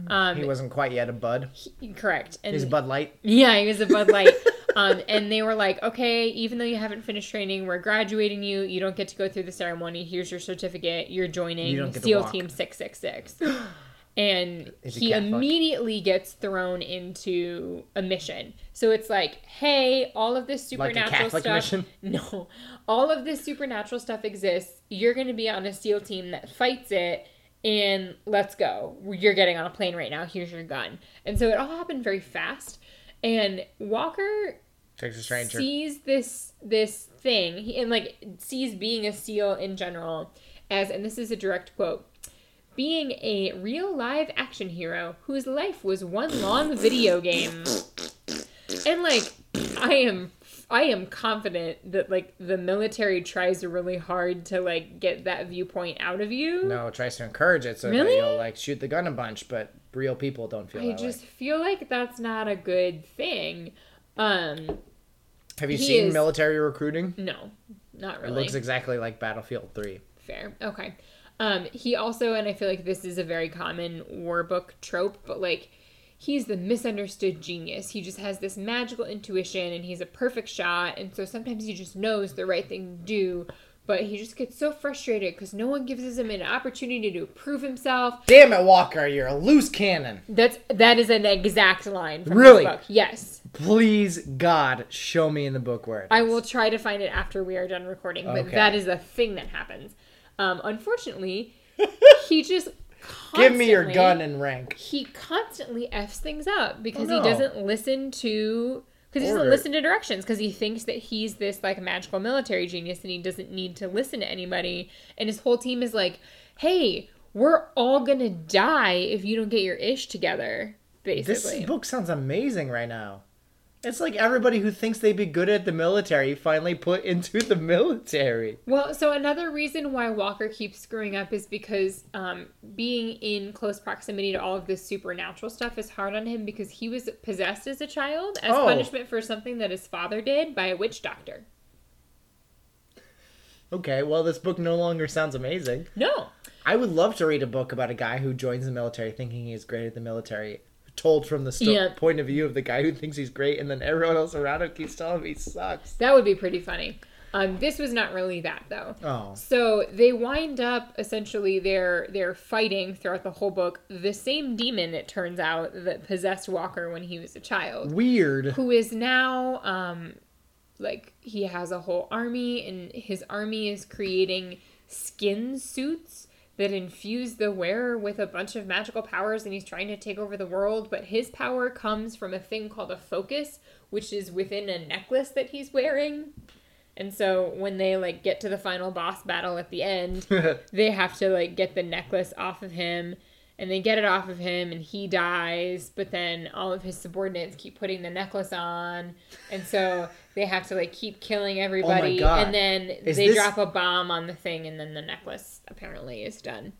Um, He wasn't quite yet a bud. he- correct. And He's a Bud Light. Yeah, he was a Bud Light. um, and they were like, okay, even though you haven't finished training, we're graduating you. You don't get to go through the ceremony. Here's your certificate. You're joining You don't get to SEAL. Team 666. And he immediately gets thrown into a mission. So it's like, hey, all of this Like supernatural Catholic stuff. mission? No, all of this supernatural stuff exists. You're going to be on a SEAL team that fights it, and let's go. You're getting on a plane right now. Here's your gun. And so it all happened very fast. And Walker sees this this thing he, and like sees being a SEAL in general as, and this is a direct quote. Being a real live action hero whose life was one long video game. And like I am I am confident that like the military tries really hard to like get that viewpoint out of you. No, it tries to encourage it so Really? that you'll like shoot the gun a bunch, but real people don't feel I that just way. feel like that's not a good thing. Um Have you seen is- military recruiting? no, not really. It looks exactly like Battlefield 3. Fair. Okay. Um, he also, and I feel like this is a very common war book trope, but like he's the misunderstood genius. He just has this magical intuition and he's a perfect shot. And so sometimes he just knows the right thing to do, but he just gets so frustrated because no one gives him an opportunity to prove himself. Damn it, Walker, you're a loose cannon. That's that is an exact line from Really? book. Yes. Please, God, show me in the book where it I will try to find it after we are done recording, but Okay. that is a thing that happens. Um, unfortunately, he just Give me your gun and rank. he constantly f's things up because Oh, no. he doesn't listen to because he doesn't listen to directions because he thinks that he's this like magical military genius and he doesn't need to listen to anybody and his whole team is like hey we're all gonna die if you don't get your ish together Basically, This book sounds amazing right now. It's like everybody who thinks they'd be good at the military finally put into the military. Well, so another reason why Walker keeps screwing up is because um, being in close proximity to all of this supernatural stuff is hard on him because he was possessed as a child as Oh. punishment for something that his father did by a witch doctor. Okay, well, this book no longer sounds amazing. No. I would love to read a book about a guy who joins the military thinking he is great at the military, told from the sto- Yeah. point of view of the guy who thinks he's great, and then everyone else around him keeps telling him he sucks. That would be pretty funny. Um, this was not really that though. Oh. So they wind up essentially they're they're fighting throughout the whole book the same demon it turns out that possessed Walker when he was a child. Weird. who is now um like he has a whole army and his army is creating skin suits that infuse the wearer with a bunch of magical powers and he's trying to take over the world but his power comes from a thing called a focus which is within a necklace that he's wearing and so when they like get to the final boss battle at the end they have to like get the necklace off of him and they get it off of him and he dies but then all of his subordinates keep putting the necklace on and so they have to like keep killing oh everybody God. and then Is they this- drop a bomb on the thing and then the necklace apparently is done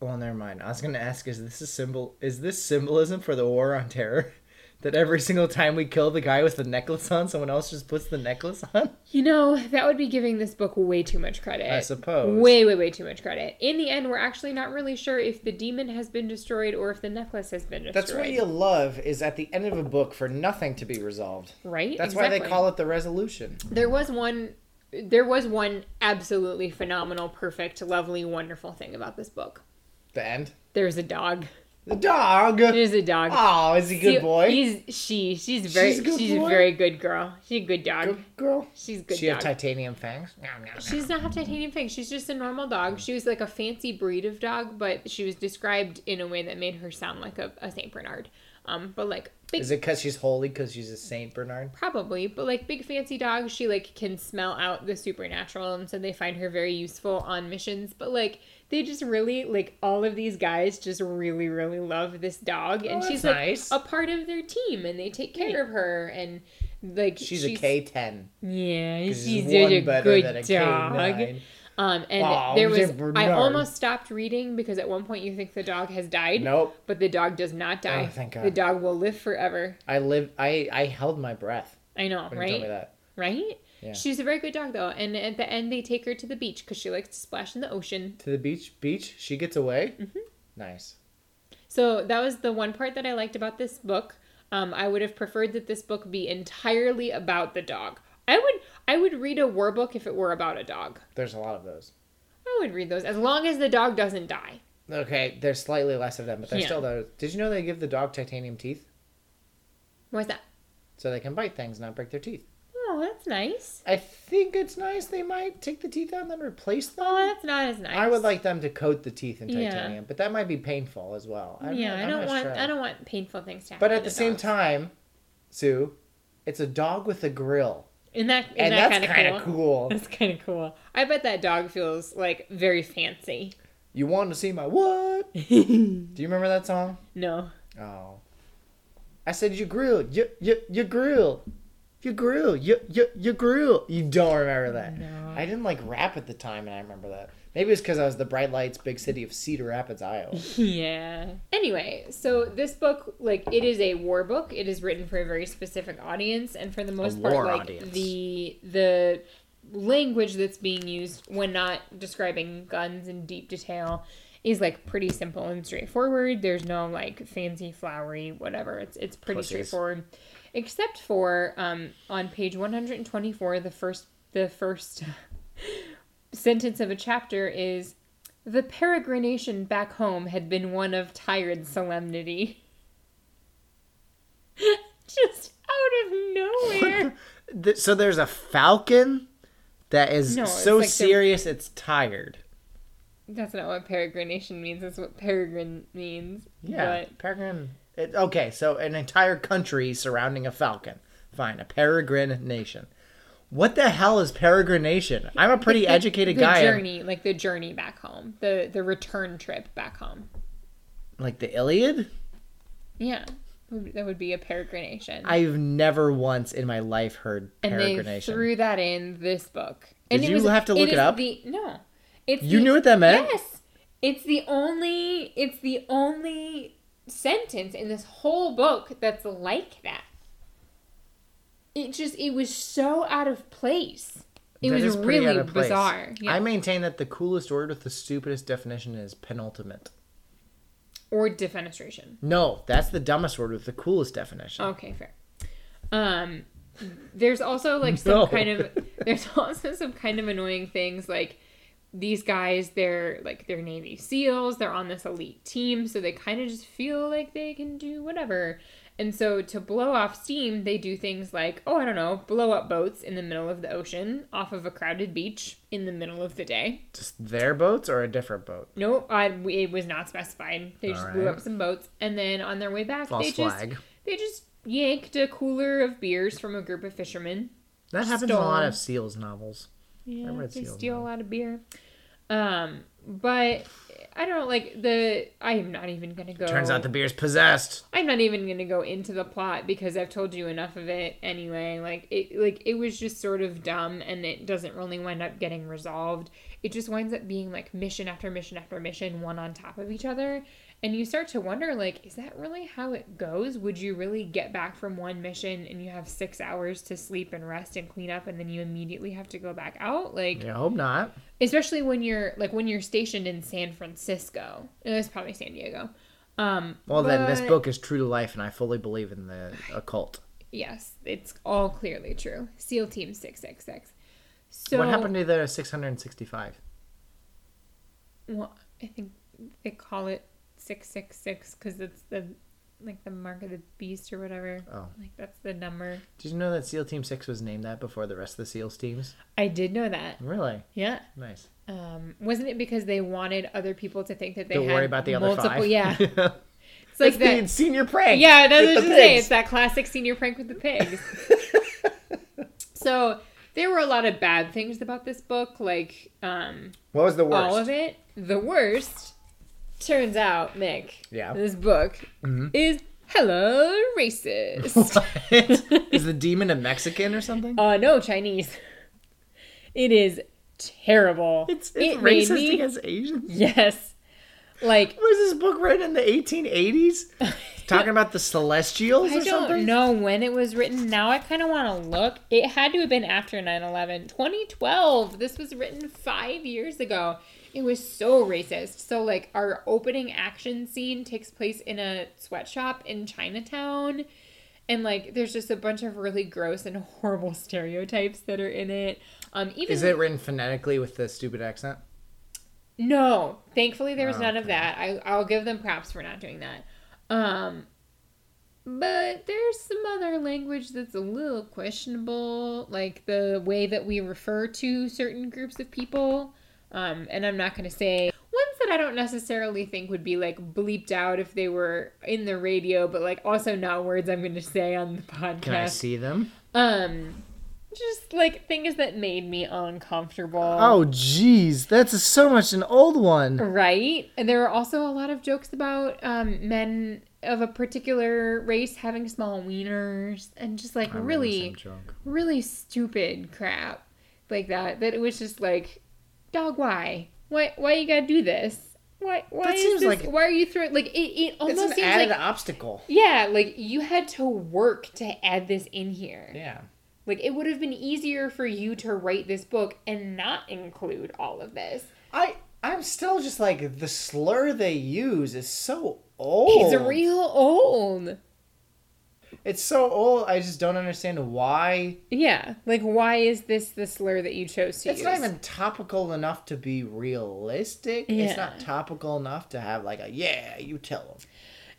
Well, never mind. I was gonna ask: Is this a symbol? Is this symbolism for the war on terror? That every single time we kill the guy with the necklace on, someone else just puts the necklace on. you know that would be giving this book way too much credit I suppose. way way way too much credit in the end we're actually not really sure if the demon has been destroyed or if the necklace has been destroyed That's what you love. Is at the end of a book for nothing to be resolved. right That's why they call it the resolution. There was one there was one absolutely phenomenal, perfect, lovely, wonderful thing about this book. The end. There's a dog. The dog. There's a dog. Oh, is he a good See, boy? He's she. She's very. She's a She's, good a very good girl. She's a good dog. Good girl. She's a good She have titanium fangs. Nom, nom, nom. she does not have titanium fangs. She's just a normal dog. She was like a fancy breed of dog, but she was described in a way that made her sound like a, a Saint Bernard. Um, but like big Is it because she's holy? Because she's a Saint Bernard? Probably, but like big fancy dogs, she like can smell out the supernatural, and so they find her very useful on missions. But like they just really like all of these guys just really really love this dog, and Oh, she's like nice. a part of their team, and they take care of her, and like She's, a K ten. Yeah, she's such one a better good than a dog. K9. Um, and Aw, there was I almost stopped reading because at one point you think the dog has died. Nope. But the dog does not die. Oh, thank God. The dog will live forever. I live. I I held my breath I know, right? told me that. right? Yeah. She's a very good dog though, and at the end they take her to the beach because she likes to splash in the ocean. To the beach. Beach. She gets away. Mm-hmm. Nice. So that was the one part that I liked about this book. Um, I would have preferred that this book be entirely about the dog. I would I would read a war book if it were about a dog. There's a lot of those. I would read those as long as the dog doesn't die. Okay, there's slightly less of them, but there's Yeah. still those. Did you know they give the dog titanium teeth What's that? so they can bite things, and not break their teeth? Oh, that's nice. I think it's nice. They might take the teeth out and then replace them. Oh, that's not as nice. I would like them to coat the teeth in Yeah. titanium, but that might be painful as well. I'm yeah, not- I I'm don't not want sure. I don't want painful things to happen. But at to the same dogs. time, Sue, it's a dog with a grill, and that isn't and that that's kind of cool? cool. That's kind of cool. I bet that dog feels like very fancy. You want to see my what? Do you remember that song? no. Oh. I said you grill. You you you grill. You grill. You you you grill. You don't remember that. No. I didn't like rap at the time and I remember that. Maybe it's because I was the bright lights big city of Cedar Rapids, Iowa. Yeah. Anyway, so this book, like, it is a war book. It is written for a very specific audience, and for the most part, like audience. the the language that's being used when not describing guns in deep detail is like pretty simple and straightforward. There's no like fancy flowery whatever. It's it's pretty Pussies. straightforward, except for um on page 124, the first the first sentence of a chapter is the peregrination back home had been one of tired solemnity. Just out of nowhere. Th- so there's a falcon that is No, so like the- serious it's tired. That's not what peregrination means. That's what peregrine means. Yeah, peregrine. It, okay, so an entire country surrounding a falcon. Fine, a peregrine nation. What the hell is peregrination? I'm a pretty The- educated the guy. and- journey, like the journey back home, the the return trip back home. Like the Iliad? Yeah, That would be a peregrination. I've never once in my life heard and they peregrination. threw that in this book. Did and you have to look it up? The, no, it's You the- knew what that meant? Yes, it's the only. It's the only sentence in this whole book that's like that. It just it was so out of place. It That was really out of place. bizarre. Yeah. I maintain that the coolest word with the stupidest definition is penultimate. or defenestration. No, that's the dumbest word with the coolest definition. Okay, fair. Um, there's also like some No. kind of there's also some kind of annoying things like these guys they're like they're Navy SEALs they're on this elite team so they kind of just feel like they can do whatever and so to blow off steam they do things like oh I don't know blow up boats in the middle of the ocean off of a crowded beach in the middle of the day Just their boats or a different boat? no it was not specified they just blew up some boats and then on their way back False they just they just yanked a cooler of beers from a group of fishermen. That happens in a lot Stole. of Seals novels. Yeah, they steal a lot of beer. Um, but I don't like the I am not even gonna go. Turns out the beer's possessed. I'm not even gonna go into the plot because I've told you enough of it anyway. Like it, like it was just sort of dumb, and it doesn't really wind up getting resolved. It just winds up being like mission after mission after mission, one on top of each other, and you start to wonder, like, is that really how it goes? Would you really get back from one mission and you have six hours to sleep and rest and clean up, and then you immediately have to go back out? Like, Yeah, hope not. especially when you're like when you're stationed in San Francisco. It's probably San Diego. Um, Well, then this book is true to life, and I fully believe in the occult. Yes, it's all clearly true. SEAL Team 666. So what happened to the 665? Well, I think they call it 666 cuz it's the like the mark of the beast or whatever. Oh. Like that's the number. Did you know that SEAL Team 6 was named that before the rest of the SEALs teams? I did know that. Really? Yeah. Nice. Um wasn't it because they wanted other people to think that they Don't had worry about the other multiple five. yeah. It's it's like like that the senior prank. Yeah, that's what I was the gonna say. pigs. It's that classic senior prank with the pigs. so there were a lot of bad things about this book, like um, What was the worst? all of it. The worst turns out, Mick. Yeah. This book Mhm. is hella racist. What? Is the demon a Mexican or something? uh, no, Chinese. It is terrible. It's, it it's made racist me- against Asians. Yes. Like Was this book written in the 1880s? Talking about the Celestials I or don't something? know when it was written. Now I kind of want to look. It had to have been after 9 11. 2012. This was written five years ago. It was so racist. So, like, our opening action scene takes place in a sweatshop in Chinatown. And, like, there's just a bunch of really gross and horrible stereotypes that are in it. Um, even Is it written phonetically with the stupid accent? No, thankfully there was Oh, none of that. I I'll give them props for not doing that. Um but there's some other language that's a little questionable, like the way that we refer to certain groups of people. Um and I'm not going to say ones that I don't necessarily think would be like bleeped out if they were in the radio, but like also not words I'm going to say on the podcast. Can I see them? Um just like things that made me uncomfortable. Oh, jeez. That's so much an old one. Right. And there are also a lot of jokes about um, men of a particular race having small wieners and just like I really, really stupid crap like that. That it was just like, dog, why? Why? Why you gotta do this? Why? Why That is seems this? like- why are you throwing? Like it. It It's almost an seems added like. obstacle. Yeah, like you had to work to add this in here. Yeah. Like it would have been easier for you to write this book and not include all of this. I I'm still just like the slur they use is so old. It's real old. It's so old. I just don't understand why. Yeah, like why is this the slur that you chose to use? It's use? not even topical enough to be realistic. Yeah. It's not topical enough to have like a yeah, you tell them.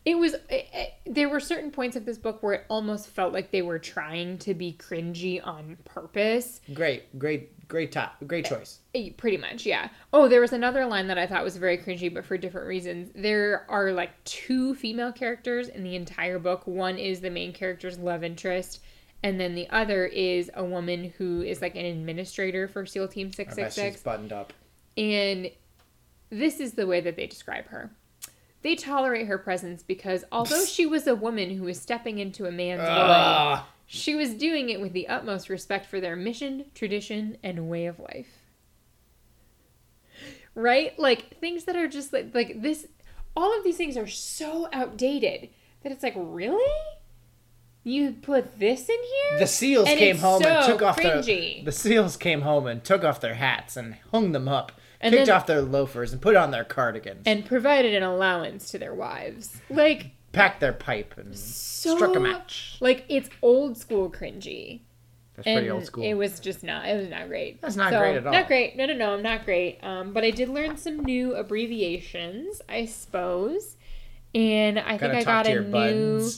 It was. It, it- there were certain points of this book where it almost felt like they were trying to be cringy on purpose. Great, great, great top, great choice. Eh, Pretty much, yeah. Oh, there was another line that I thought was very cringy, but for different reasons. There are like two female characters in the entire book. One is the main character's love interest, and then the other is a woman who is like an administrator for SEAL Team Six Six Six. buttoned up. And this is the way that they describe her. They tolerate her presence because although she was a woman who was stepping into a man's world, Ah. she was doing it with the utmost respect for their mission, tradition, and way of life. Right? Like things that are just like like this all of these things are so outdated that it's like, really? You put this in here? The seals And came home and so took off cringy. their. The seals came home and took off their hats and hung them up, And kicked then- off their loafers and put on their cardigans, and provided an allowance to their wives. Like packed their pipe and so struck a match. Like it's old school cringy. That's and pretty old school. It was just not. It was not great. That's not great at all. Not great. No, no, no. I'm not great. Um, but I did learn some new abbreviations, I suppose, and I Gotta think I got a new.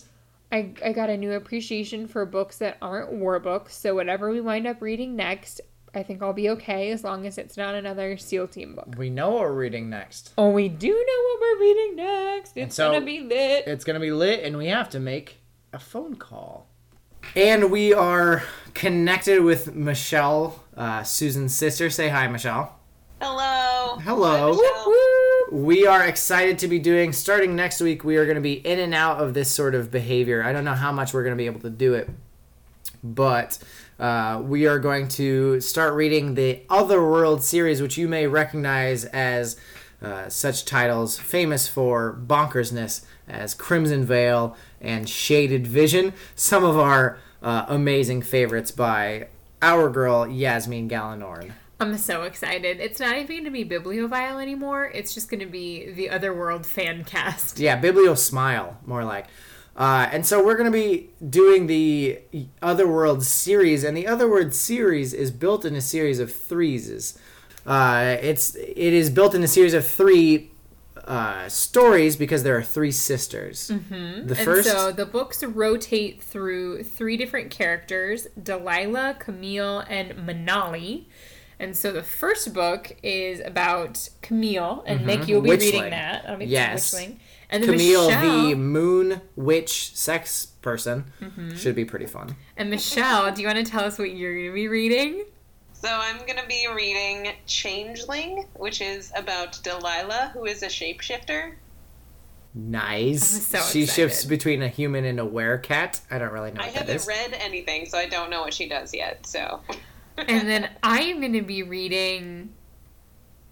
I, I got a new appreciation for books that aren't war books. So whatever we wind up reading next, I think I'll be okay as long as it's not another SEAL team book. We know what we're reading next. Oh, we do know what we're reading next. It's so- gonna be lit. It's gonna be lit, and we have to make a phone call. And we are connected with Michelle, uh, Susan's sister. Say hi, Michelle. Hello. Hello. Hi, Michelle. We are excited to be doing, starting next week, we are going to be in and out of this sort of behavior. I don't know how much we're going to be able to do it, but uh, we are going to start reading the Otherworld series, which you may recognize as uh, such titles famous for bonkersness as Crimson Veil and Shaded Vision. Some of our uh, amazing favorites by our girl, Yasmine Galenorn. I'm so excited. It's not even going to be Bibliovile anymore. It's just going to be the Otherworld fan cast. Yeah, Biblio Smile, more like. Uh, and so we're going to be doing the Otherworld series, and the Otherworld series is built in a series of threes. Uh, it's it is built in a series of three uh, stories because there are three sisters. Mm-hmm. The And first, so the books rotate through three different characters Delilah, Camille, and Menolly. And so the first book is about Camille, and Nick, you'll be Witchling. reading that. I'll be Mm-hmm. Yes. Witchling. And then Camille, Michelle, the moon witch sex person, Mm-hmm. should be pretty fun. and Michelle, do you want to tell us what you're going to be reading? So I'm going to be reading Changeling, which is about Delilah, who is a shapeshifter. Nice. I'm so she shifts between a human and a werecat. I don't really know I what that haven't is. read anything, so I don't know what she does yet. So And then I am going to be reading.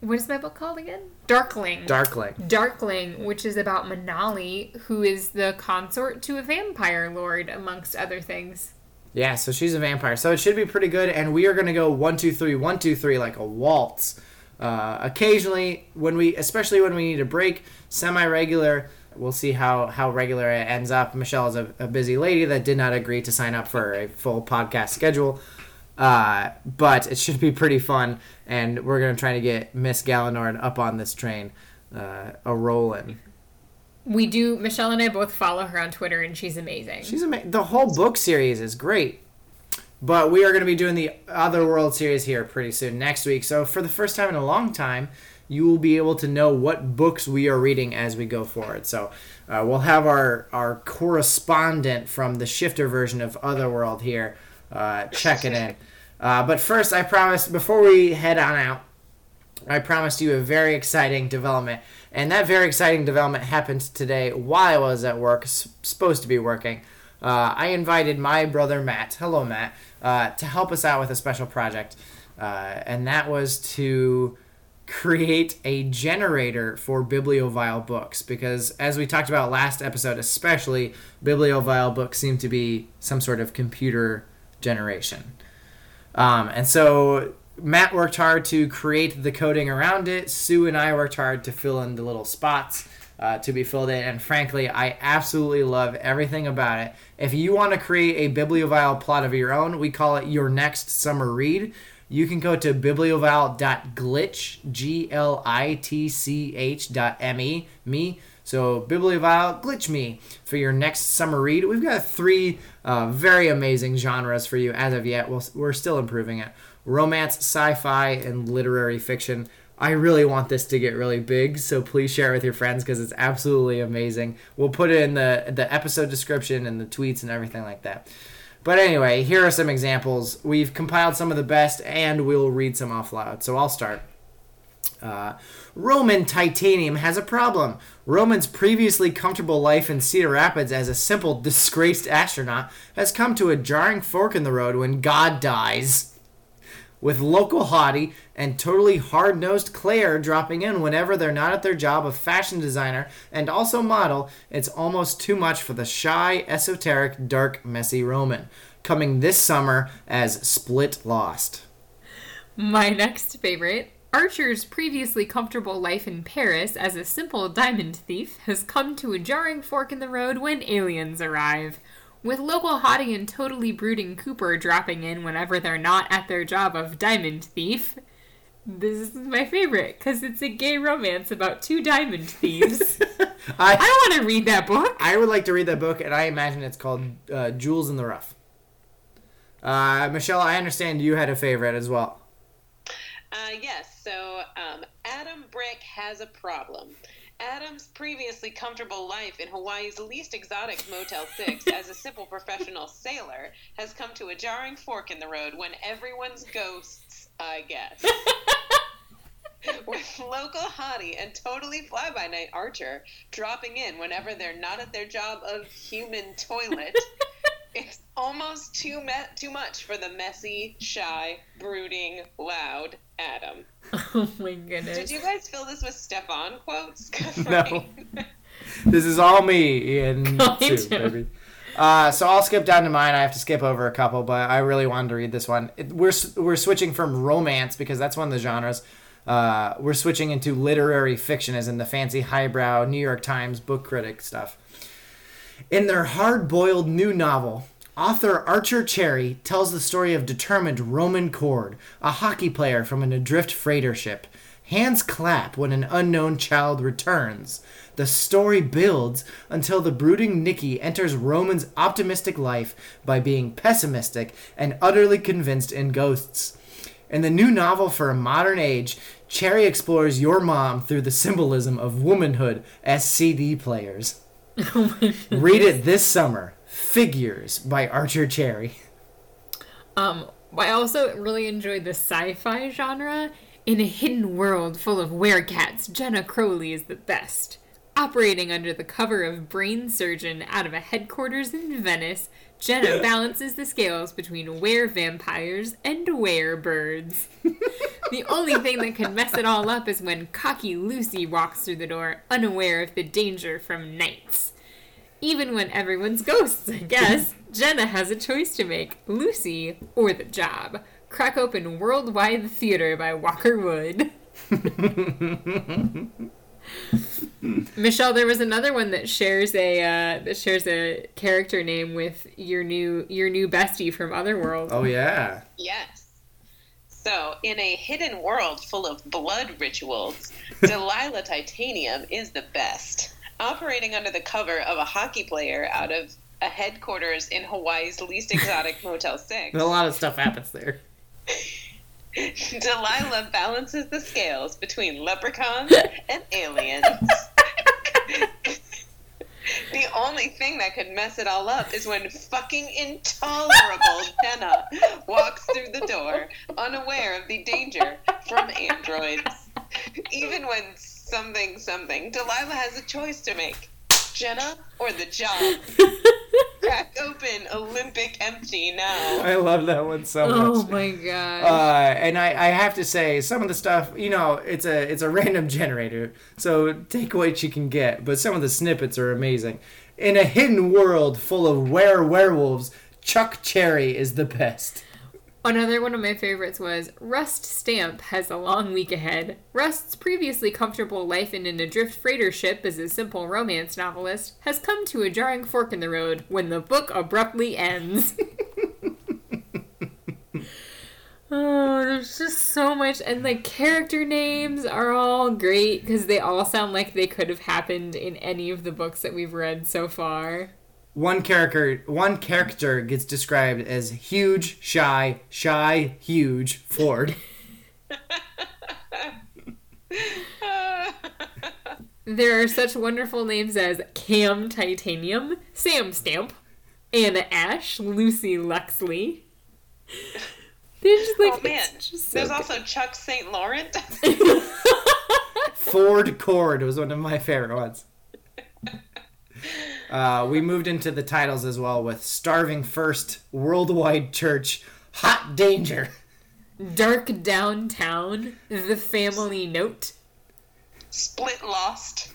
What is my book called again? Darkling. Darkling. Darkling, which is about Menolly, who is the consort to a vampire lord, amongst other things. Yeah, so she's a vampire. So it should be pretty good. And we are going to go one, two, three, one, two, three, like a waltz. Uh, occasionally, when we, especially when we need a break, semi-regular. We'll see how how regular it ends up. Michelle is a, a busy lady that did not agree to sign up for a full podcast schedule. Uh, but it should be pretty fun, and we're gonna try to get Miss Galenorn up on this train, uh, a rolling. We do, Michelle and I both follow her on Twitter, and she's amazing. She's ama- the whole book series is great. But we are going to be doing the Other World series here pretty soon next week. So for the first time in a long time, you will be able to know what books we are reading as we go forward. So uh, we'll have our our correspondent from the shifter version of Otherworld here uh, checking in. Uh, but first, I promise before we head on out, I promised you a very exciting development, and that very exciting development happened today while I was at work, s- supposed to be working. Uh, I invited my brother Matt, hello Matt, uh, to help us out with a special project, uh, and that was to create a generator for bibliovile books. Because as we talked about last episode especially bibliovile books seem to be some sort of computer generation um, and so Matt worked hard to create the coding around it. Sue and I worked hard to fill in the little spots uh, to be filled in. And frankly, I absolutely love everything about it. If you want to create a bibliovile plot of your own, we call it your next summer read. You can go to bibliovile.glitch, G L I T C H dot M E, me. So, Bibliovile, Glitch Me for your next summer read. We've got three uh, very amazing genres for you as of yet. We'll, we're still improving it romance, sci fi, and literary fiction. I really want this to get really big, so please share it with your friends because it's absolutely amazing. We'll put it in the, the episode description and the tweets and everything like that. But anyway, here are some examples. We've compiled some of the best, and we'll read some off loud. So I'll start. Uh, Roman Titanium has a problem. Roman's previously comfortable life in Cedar Rapids as a simple, disgraced astronaut has come to a jarring fork in the road when God dies. With local hottie and totally hard nosed Claire dropping in whenever they're not at their job of fashion designer and also model, it's almost too much for the shy, esoteric, dark, messy Roman. Coming this summer as Split Lost. My next favorite Archer's previously comfortable life in Paris as a simple diamond thief has come to a jarring fork in the road when aliens arrive. With local hottie and totally brooding Cooper dropping in whenever they're not at their job of diamond thief. This is my favorite because it's a gay romance about two diamond thieves. I, I, want to read that book. I would like to read that book, and I imagine it's called uh, Jewels in the Rough. Uh, Michelle, I understand you had a favorite as well. Uh, yes, so um, Adam Brick has a problem. Adam's previously comfortable life in Hawaii's least exotic Motel 6 as a simple professional sailor has come to a jarring fork in the road when everyone's ghosts, I guess. With local hottie and totally fly by night Archer dropping in whenever they're not at their job of human toilet. it's almost too me- too much for the messy, shy, brooding, loud Adam. Oh my goodness. Did you guys fill this with Stefan quotes? No. This is all me and two, to. baby. Uh, so I'll skip down to mine. I have to skip over a couple, but I really wanted to read this one. It, we're we're switching from romance because that's one of the genres. Uh, we're switching into literary fiction, as in the fancy highbrow New York Times book critic stuff. In their hard-boiled new novel, author Archer Cherry tells the story of determined Roman Cord, a hockey player from an adrift freighter ship. Hands clap when an unknown child returns. The story builds until the brooding Nikki enters Roman's optimistic life by being pessimistic and utterly convinced in ghosts. In the new novel for a modern age, Cherry explores your mom through the symbolism of womanhood as CD players. Oh Read it this summer. Figures by Archer Cherry. Um, I also really enjoyed the sci-fi genre. In a hidden world full of werecats, Jenna Crowley is the best. Operating under the cover of brain surgeon out of a headquarters in Venice, Jenna balances the scales between were vampires and were birds. the only thing that can mess it all up is when cocky Lucy walks through the door, unaware of the danger from knights. Even when everyone's ghosts, I guess, Jenna has a choice to make Lucy or the job. Crack open Worldwide Theater by Walker Wood. Michelle, there was another one that shares a uh, that shares a character name with your new your new bestie from Otherworld. Oh yeah. Yes. So, in a hidden world full of blood rituals, Delilah Titanium is the best. Operating under the cover of a hockey player out of a headquarters in Hawaii's least exotic Motel 6, A lot of stuff happens there. Delilah balances the scales between leprechauns and aliens. the only thing that could mess it all up is when fucking intolerable Jenna walks through the door, unaware of the danger from androids. Even when something, something, Delilah has a choice to make Jenna or the job. Crack open Olympic empty now. I love that one so much. Oh my god. Uh, and I, I have to say some of the stuff you know it's a it's a random generator so take what you can get but some of the snippets are amazing in a hidden world full of were werewolves chuck cherry is the best Another one of my favorites was Rust Stamp has a long week ahead. Rust's previously comfortable life in an adrift freighter ship as a simple romance novelist has come to a jarring fork in the road when the book abruptly ends. oh, there's just so much, and the character names are all great because they all sound like they could have happened in any of the books that we've read so far. One character one character gets described as huge shy shy huge ford There are such wonderful names as Cam Titanium, Sam Stamp, Anna Ash, Lucy Luxley. They're just like, Oh man, just so there's good. also Chuck St. Laurent. Ford Cord was one of my favorite ones. Uh, we moved into the titles as well with Starving First, Worldwide Church, Hot Danger, Dark Downtown, The Family Note. Split Lost.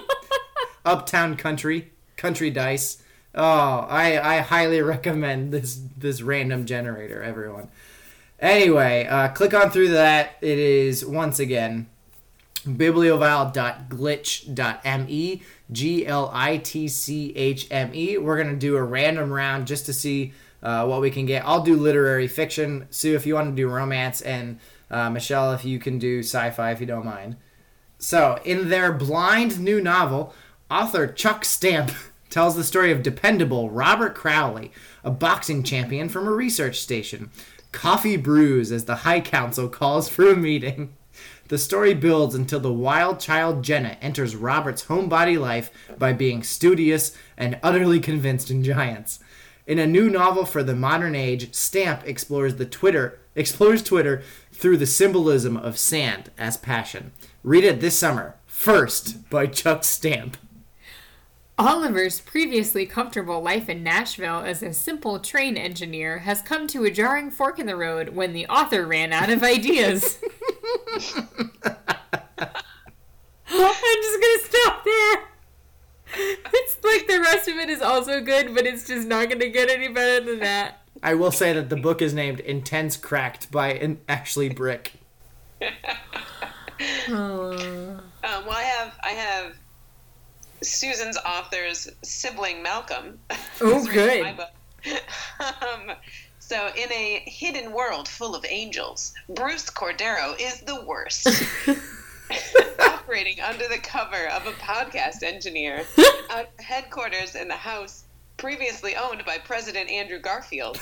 Uptown Country, Country Dice. Oh, I, I highly recommend this this random generator, everyone. Anyway, uh, click on through that. It is once again bibliovile.glitch.me, G L I T C H M E. We're going to do a random round just to see uh, what we can get. I'll do literary fiction. Sue, if you want to do romance, and uh, Michelle, if you can do sci fi, if you don't mind. So, in their blind new novel, author Chuck Stamp tells the story of dependable Robert Crowley, a boxing champion from a research station. Coffee brews as the High Council calls for a meeting. The story builds until the wild child Jenna enters Robert's homebody life by being studious and utterly convinced in giants. In a new novel for the modern age, Stamp explores the Twitter explores Twitter through the symbolism of sand as passion. Read it this summer. First by Chuck Stamp. Oliver's previously comfortable life in Nashville as a simple train engineer has come to a jarring fork in the road when the author ran out of ideas. I'm just gonna stop there. It's like the rest of it is also good, but it's just not gonna get any better than that. I will say that the book is named Intense Cracked by an Ashley Brick. Um, well, I have I have Susan's author's sibling Malcolm. Oh, who's good. my book. um, so, in a hidden world full of angels, Bruce Cordero is the worst. Operating under the cover of a podcast engineer at headquarters in the house previously owned by President Andrew Garfield.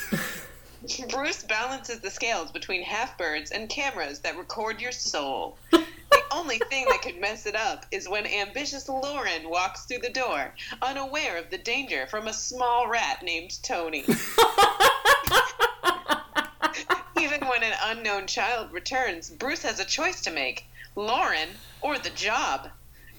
Bruce balances the scales between half birds and cameras that record your soul. The only thing that could mess it up is when ambitious Lauren walks through the door, unaware of the danger from a small rat named Tony. Even when an unknown child returns, Bruce has a choice to make Lauren or the job.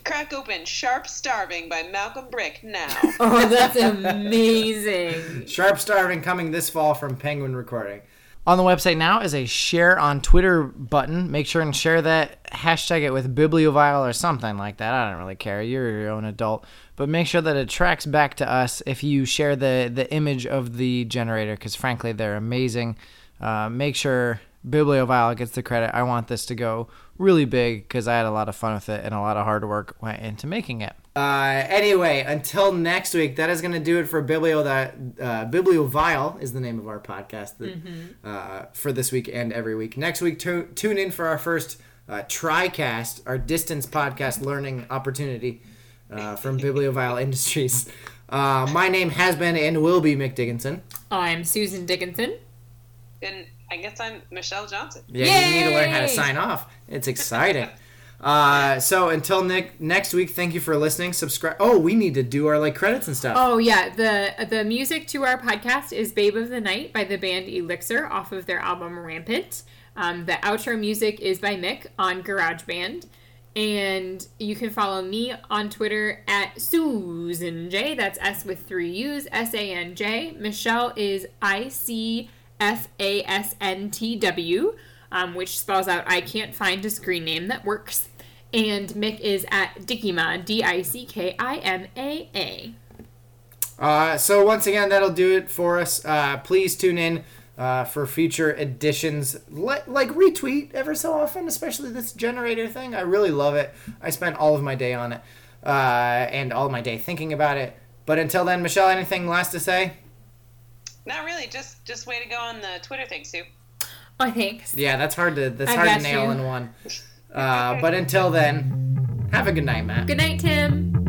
Crack open Sharp Starving by Malcolm Brick now. Oh, that's amazing. Sharp Starving coming this fall from Penguin Recording. On the website now is a share on Twitter button. Make sure and share that. Hashtag it with Bibliovile or something like that. I don't really care. You're your own adult. But make sure that it tracks back to us if you share the, the image of the generator, because frankly, they're amazing. Uh, make sure Bibliovile gets the credit. I want this to go really big because I had a lot of fun with it and a lot of hard work went into making it. Uh, anyway, until next week, that is going to do it for Biblio. That uh, Bibliovile is the name of our podcast that, uh, for this week and every week. Next week, tu- tune in for our first uh, TriCast, our distance podcast learning opportunity uh, from Bibliovile Industries. Uh, my name has been and will be Mick Dickinson. I'm Susan Dickinson. and I guess I'm Michelle Johnson. Yeah, you need to learn how to sign off. It's exciting. Uh, so until Nick next week, thank you for listening. Subscribe. Oh, we need to do our like credits and stuff. Oh yeah, the the music to our podcast is "Babe of the Night" by the band Elixir off of their album Rampant. Um, the outro music is by Mick on GarageBand, and you can follow me on Twitter at Susan J. That's S with three U's, S A N J. Michelle is I C F A S N T W, um, which spells out I can't find a screen name that works. And Mick is at Dickima, D I C K I M A A. Uh, so once again, that'll do it for us. Uh, please tune in uh, for future editions. Li- like retweet ever so often, especially this generator thing. I really love it. I spent all of my day on it, uh, and all my day thinking about it. But until then, Michelle, anything last to say? Not really, just just way to go on the Twitter thing, Sue. I think. Yeah, that's hard to that's I hard to nail you. in one. Uh, but until then, have a good night, Matt. Good night, Tim.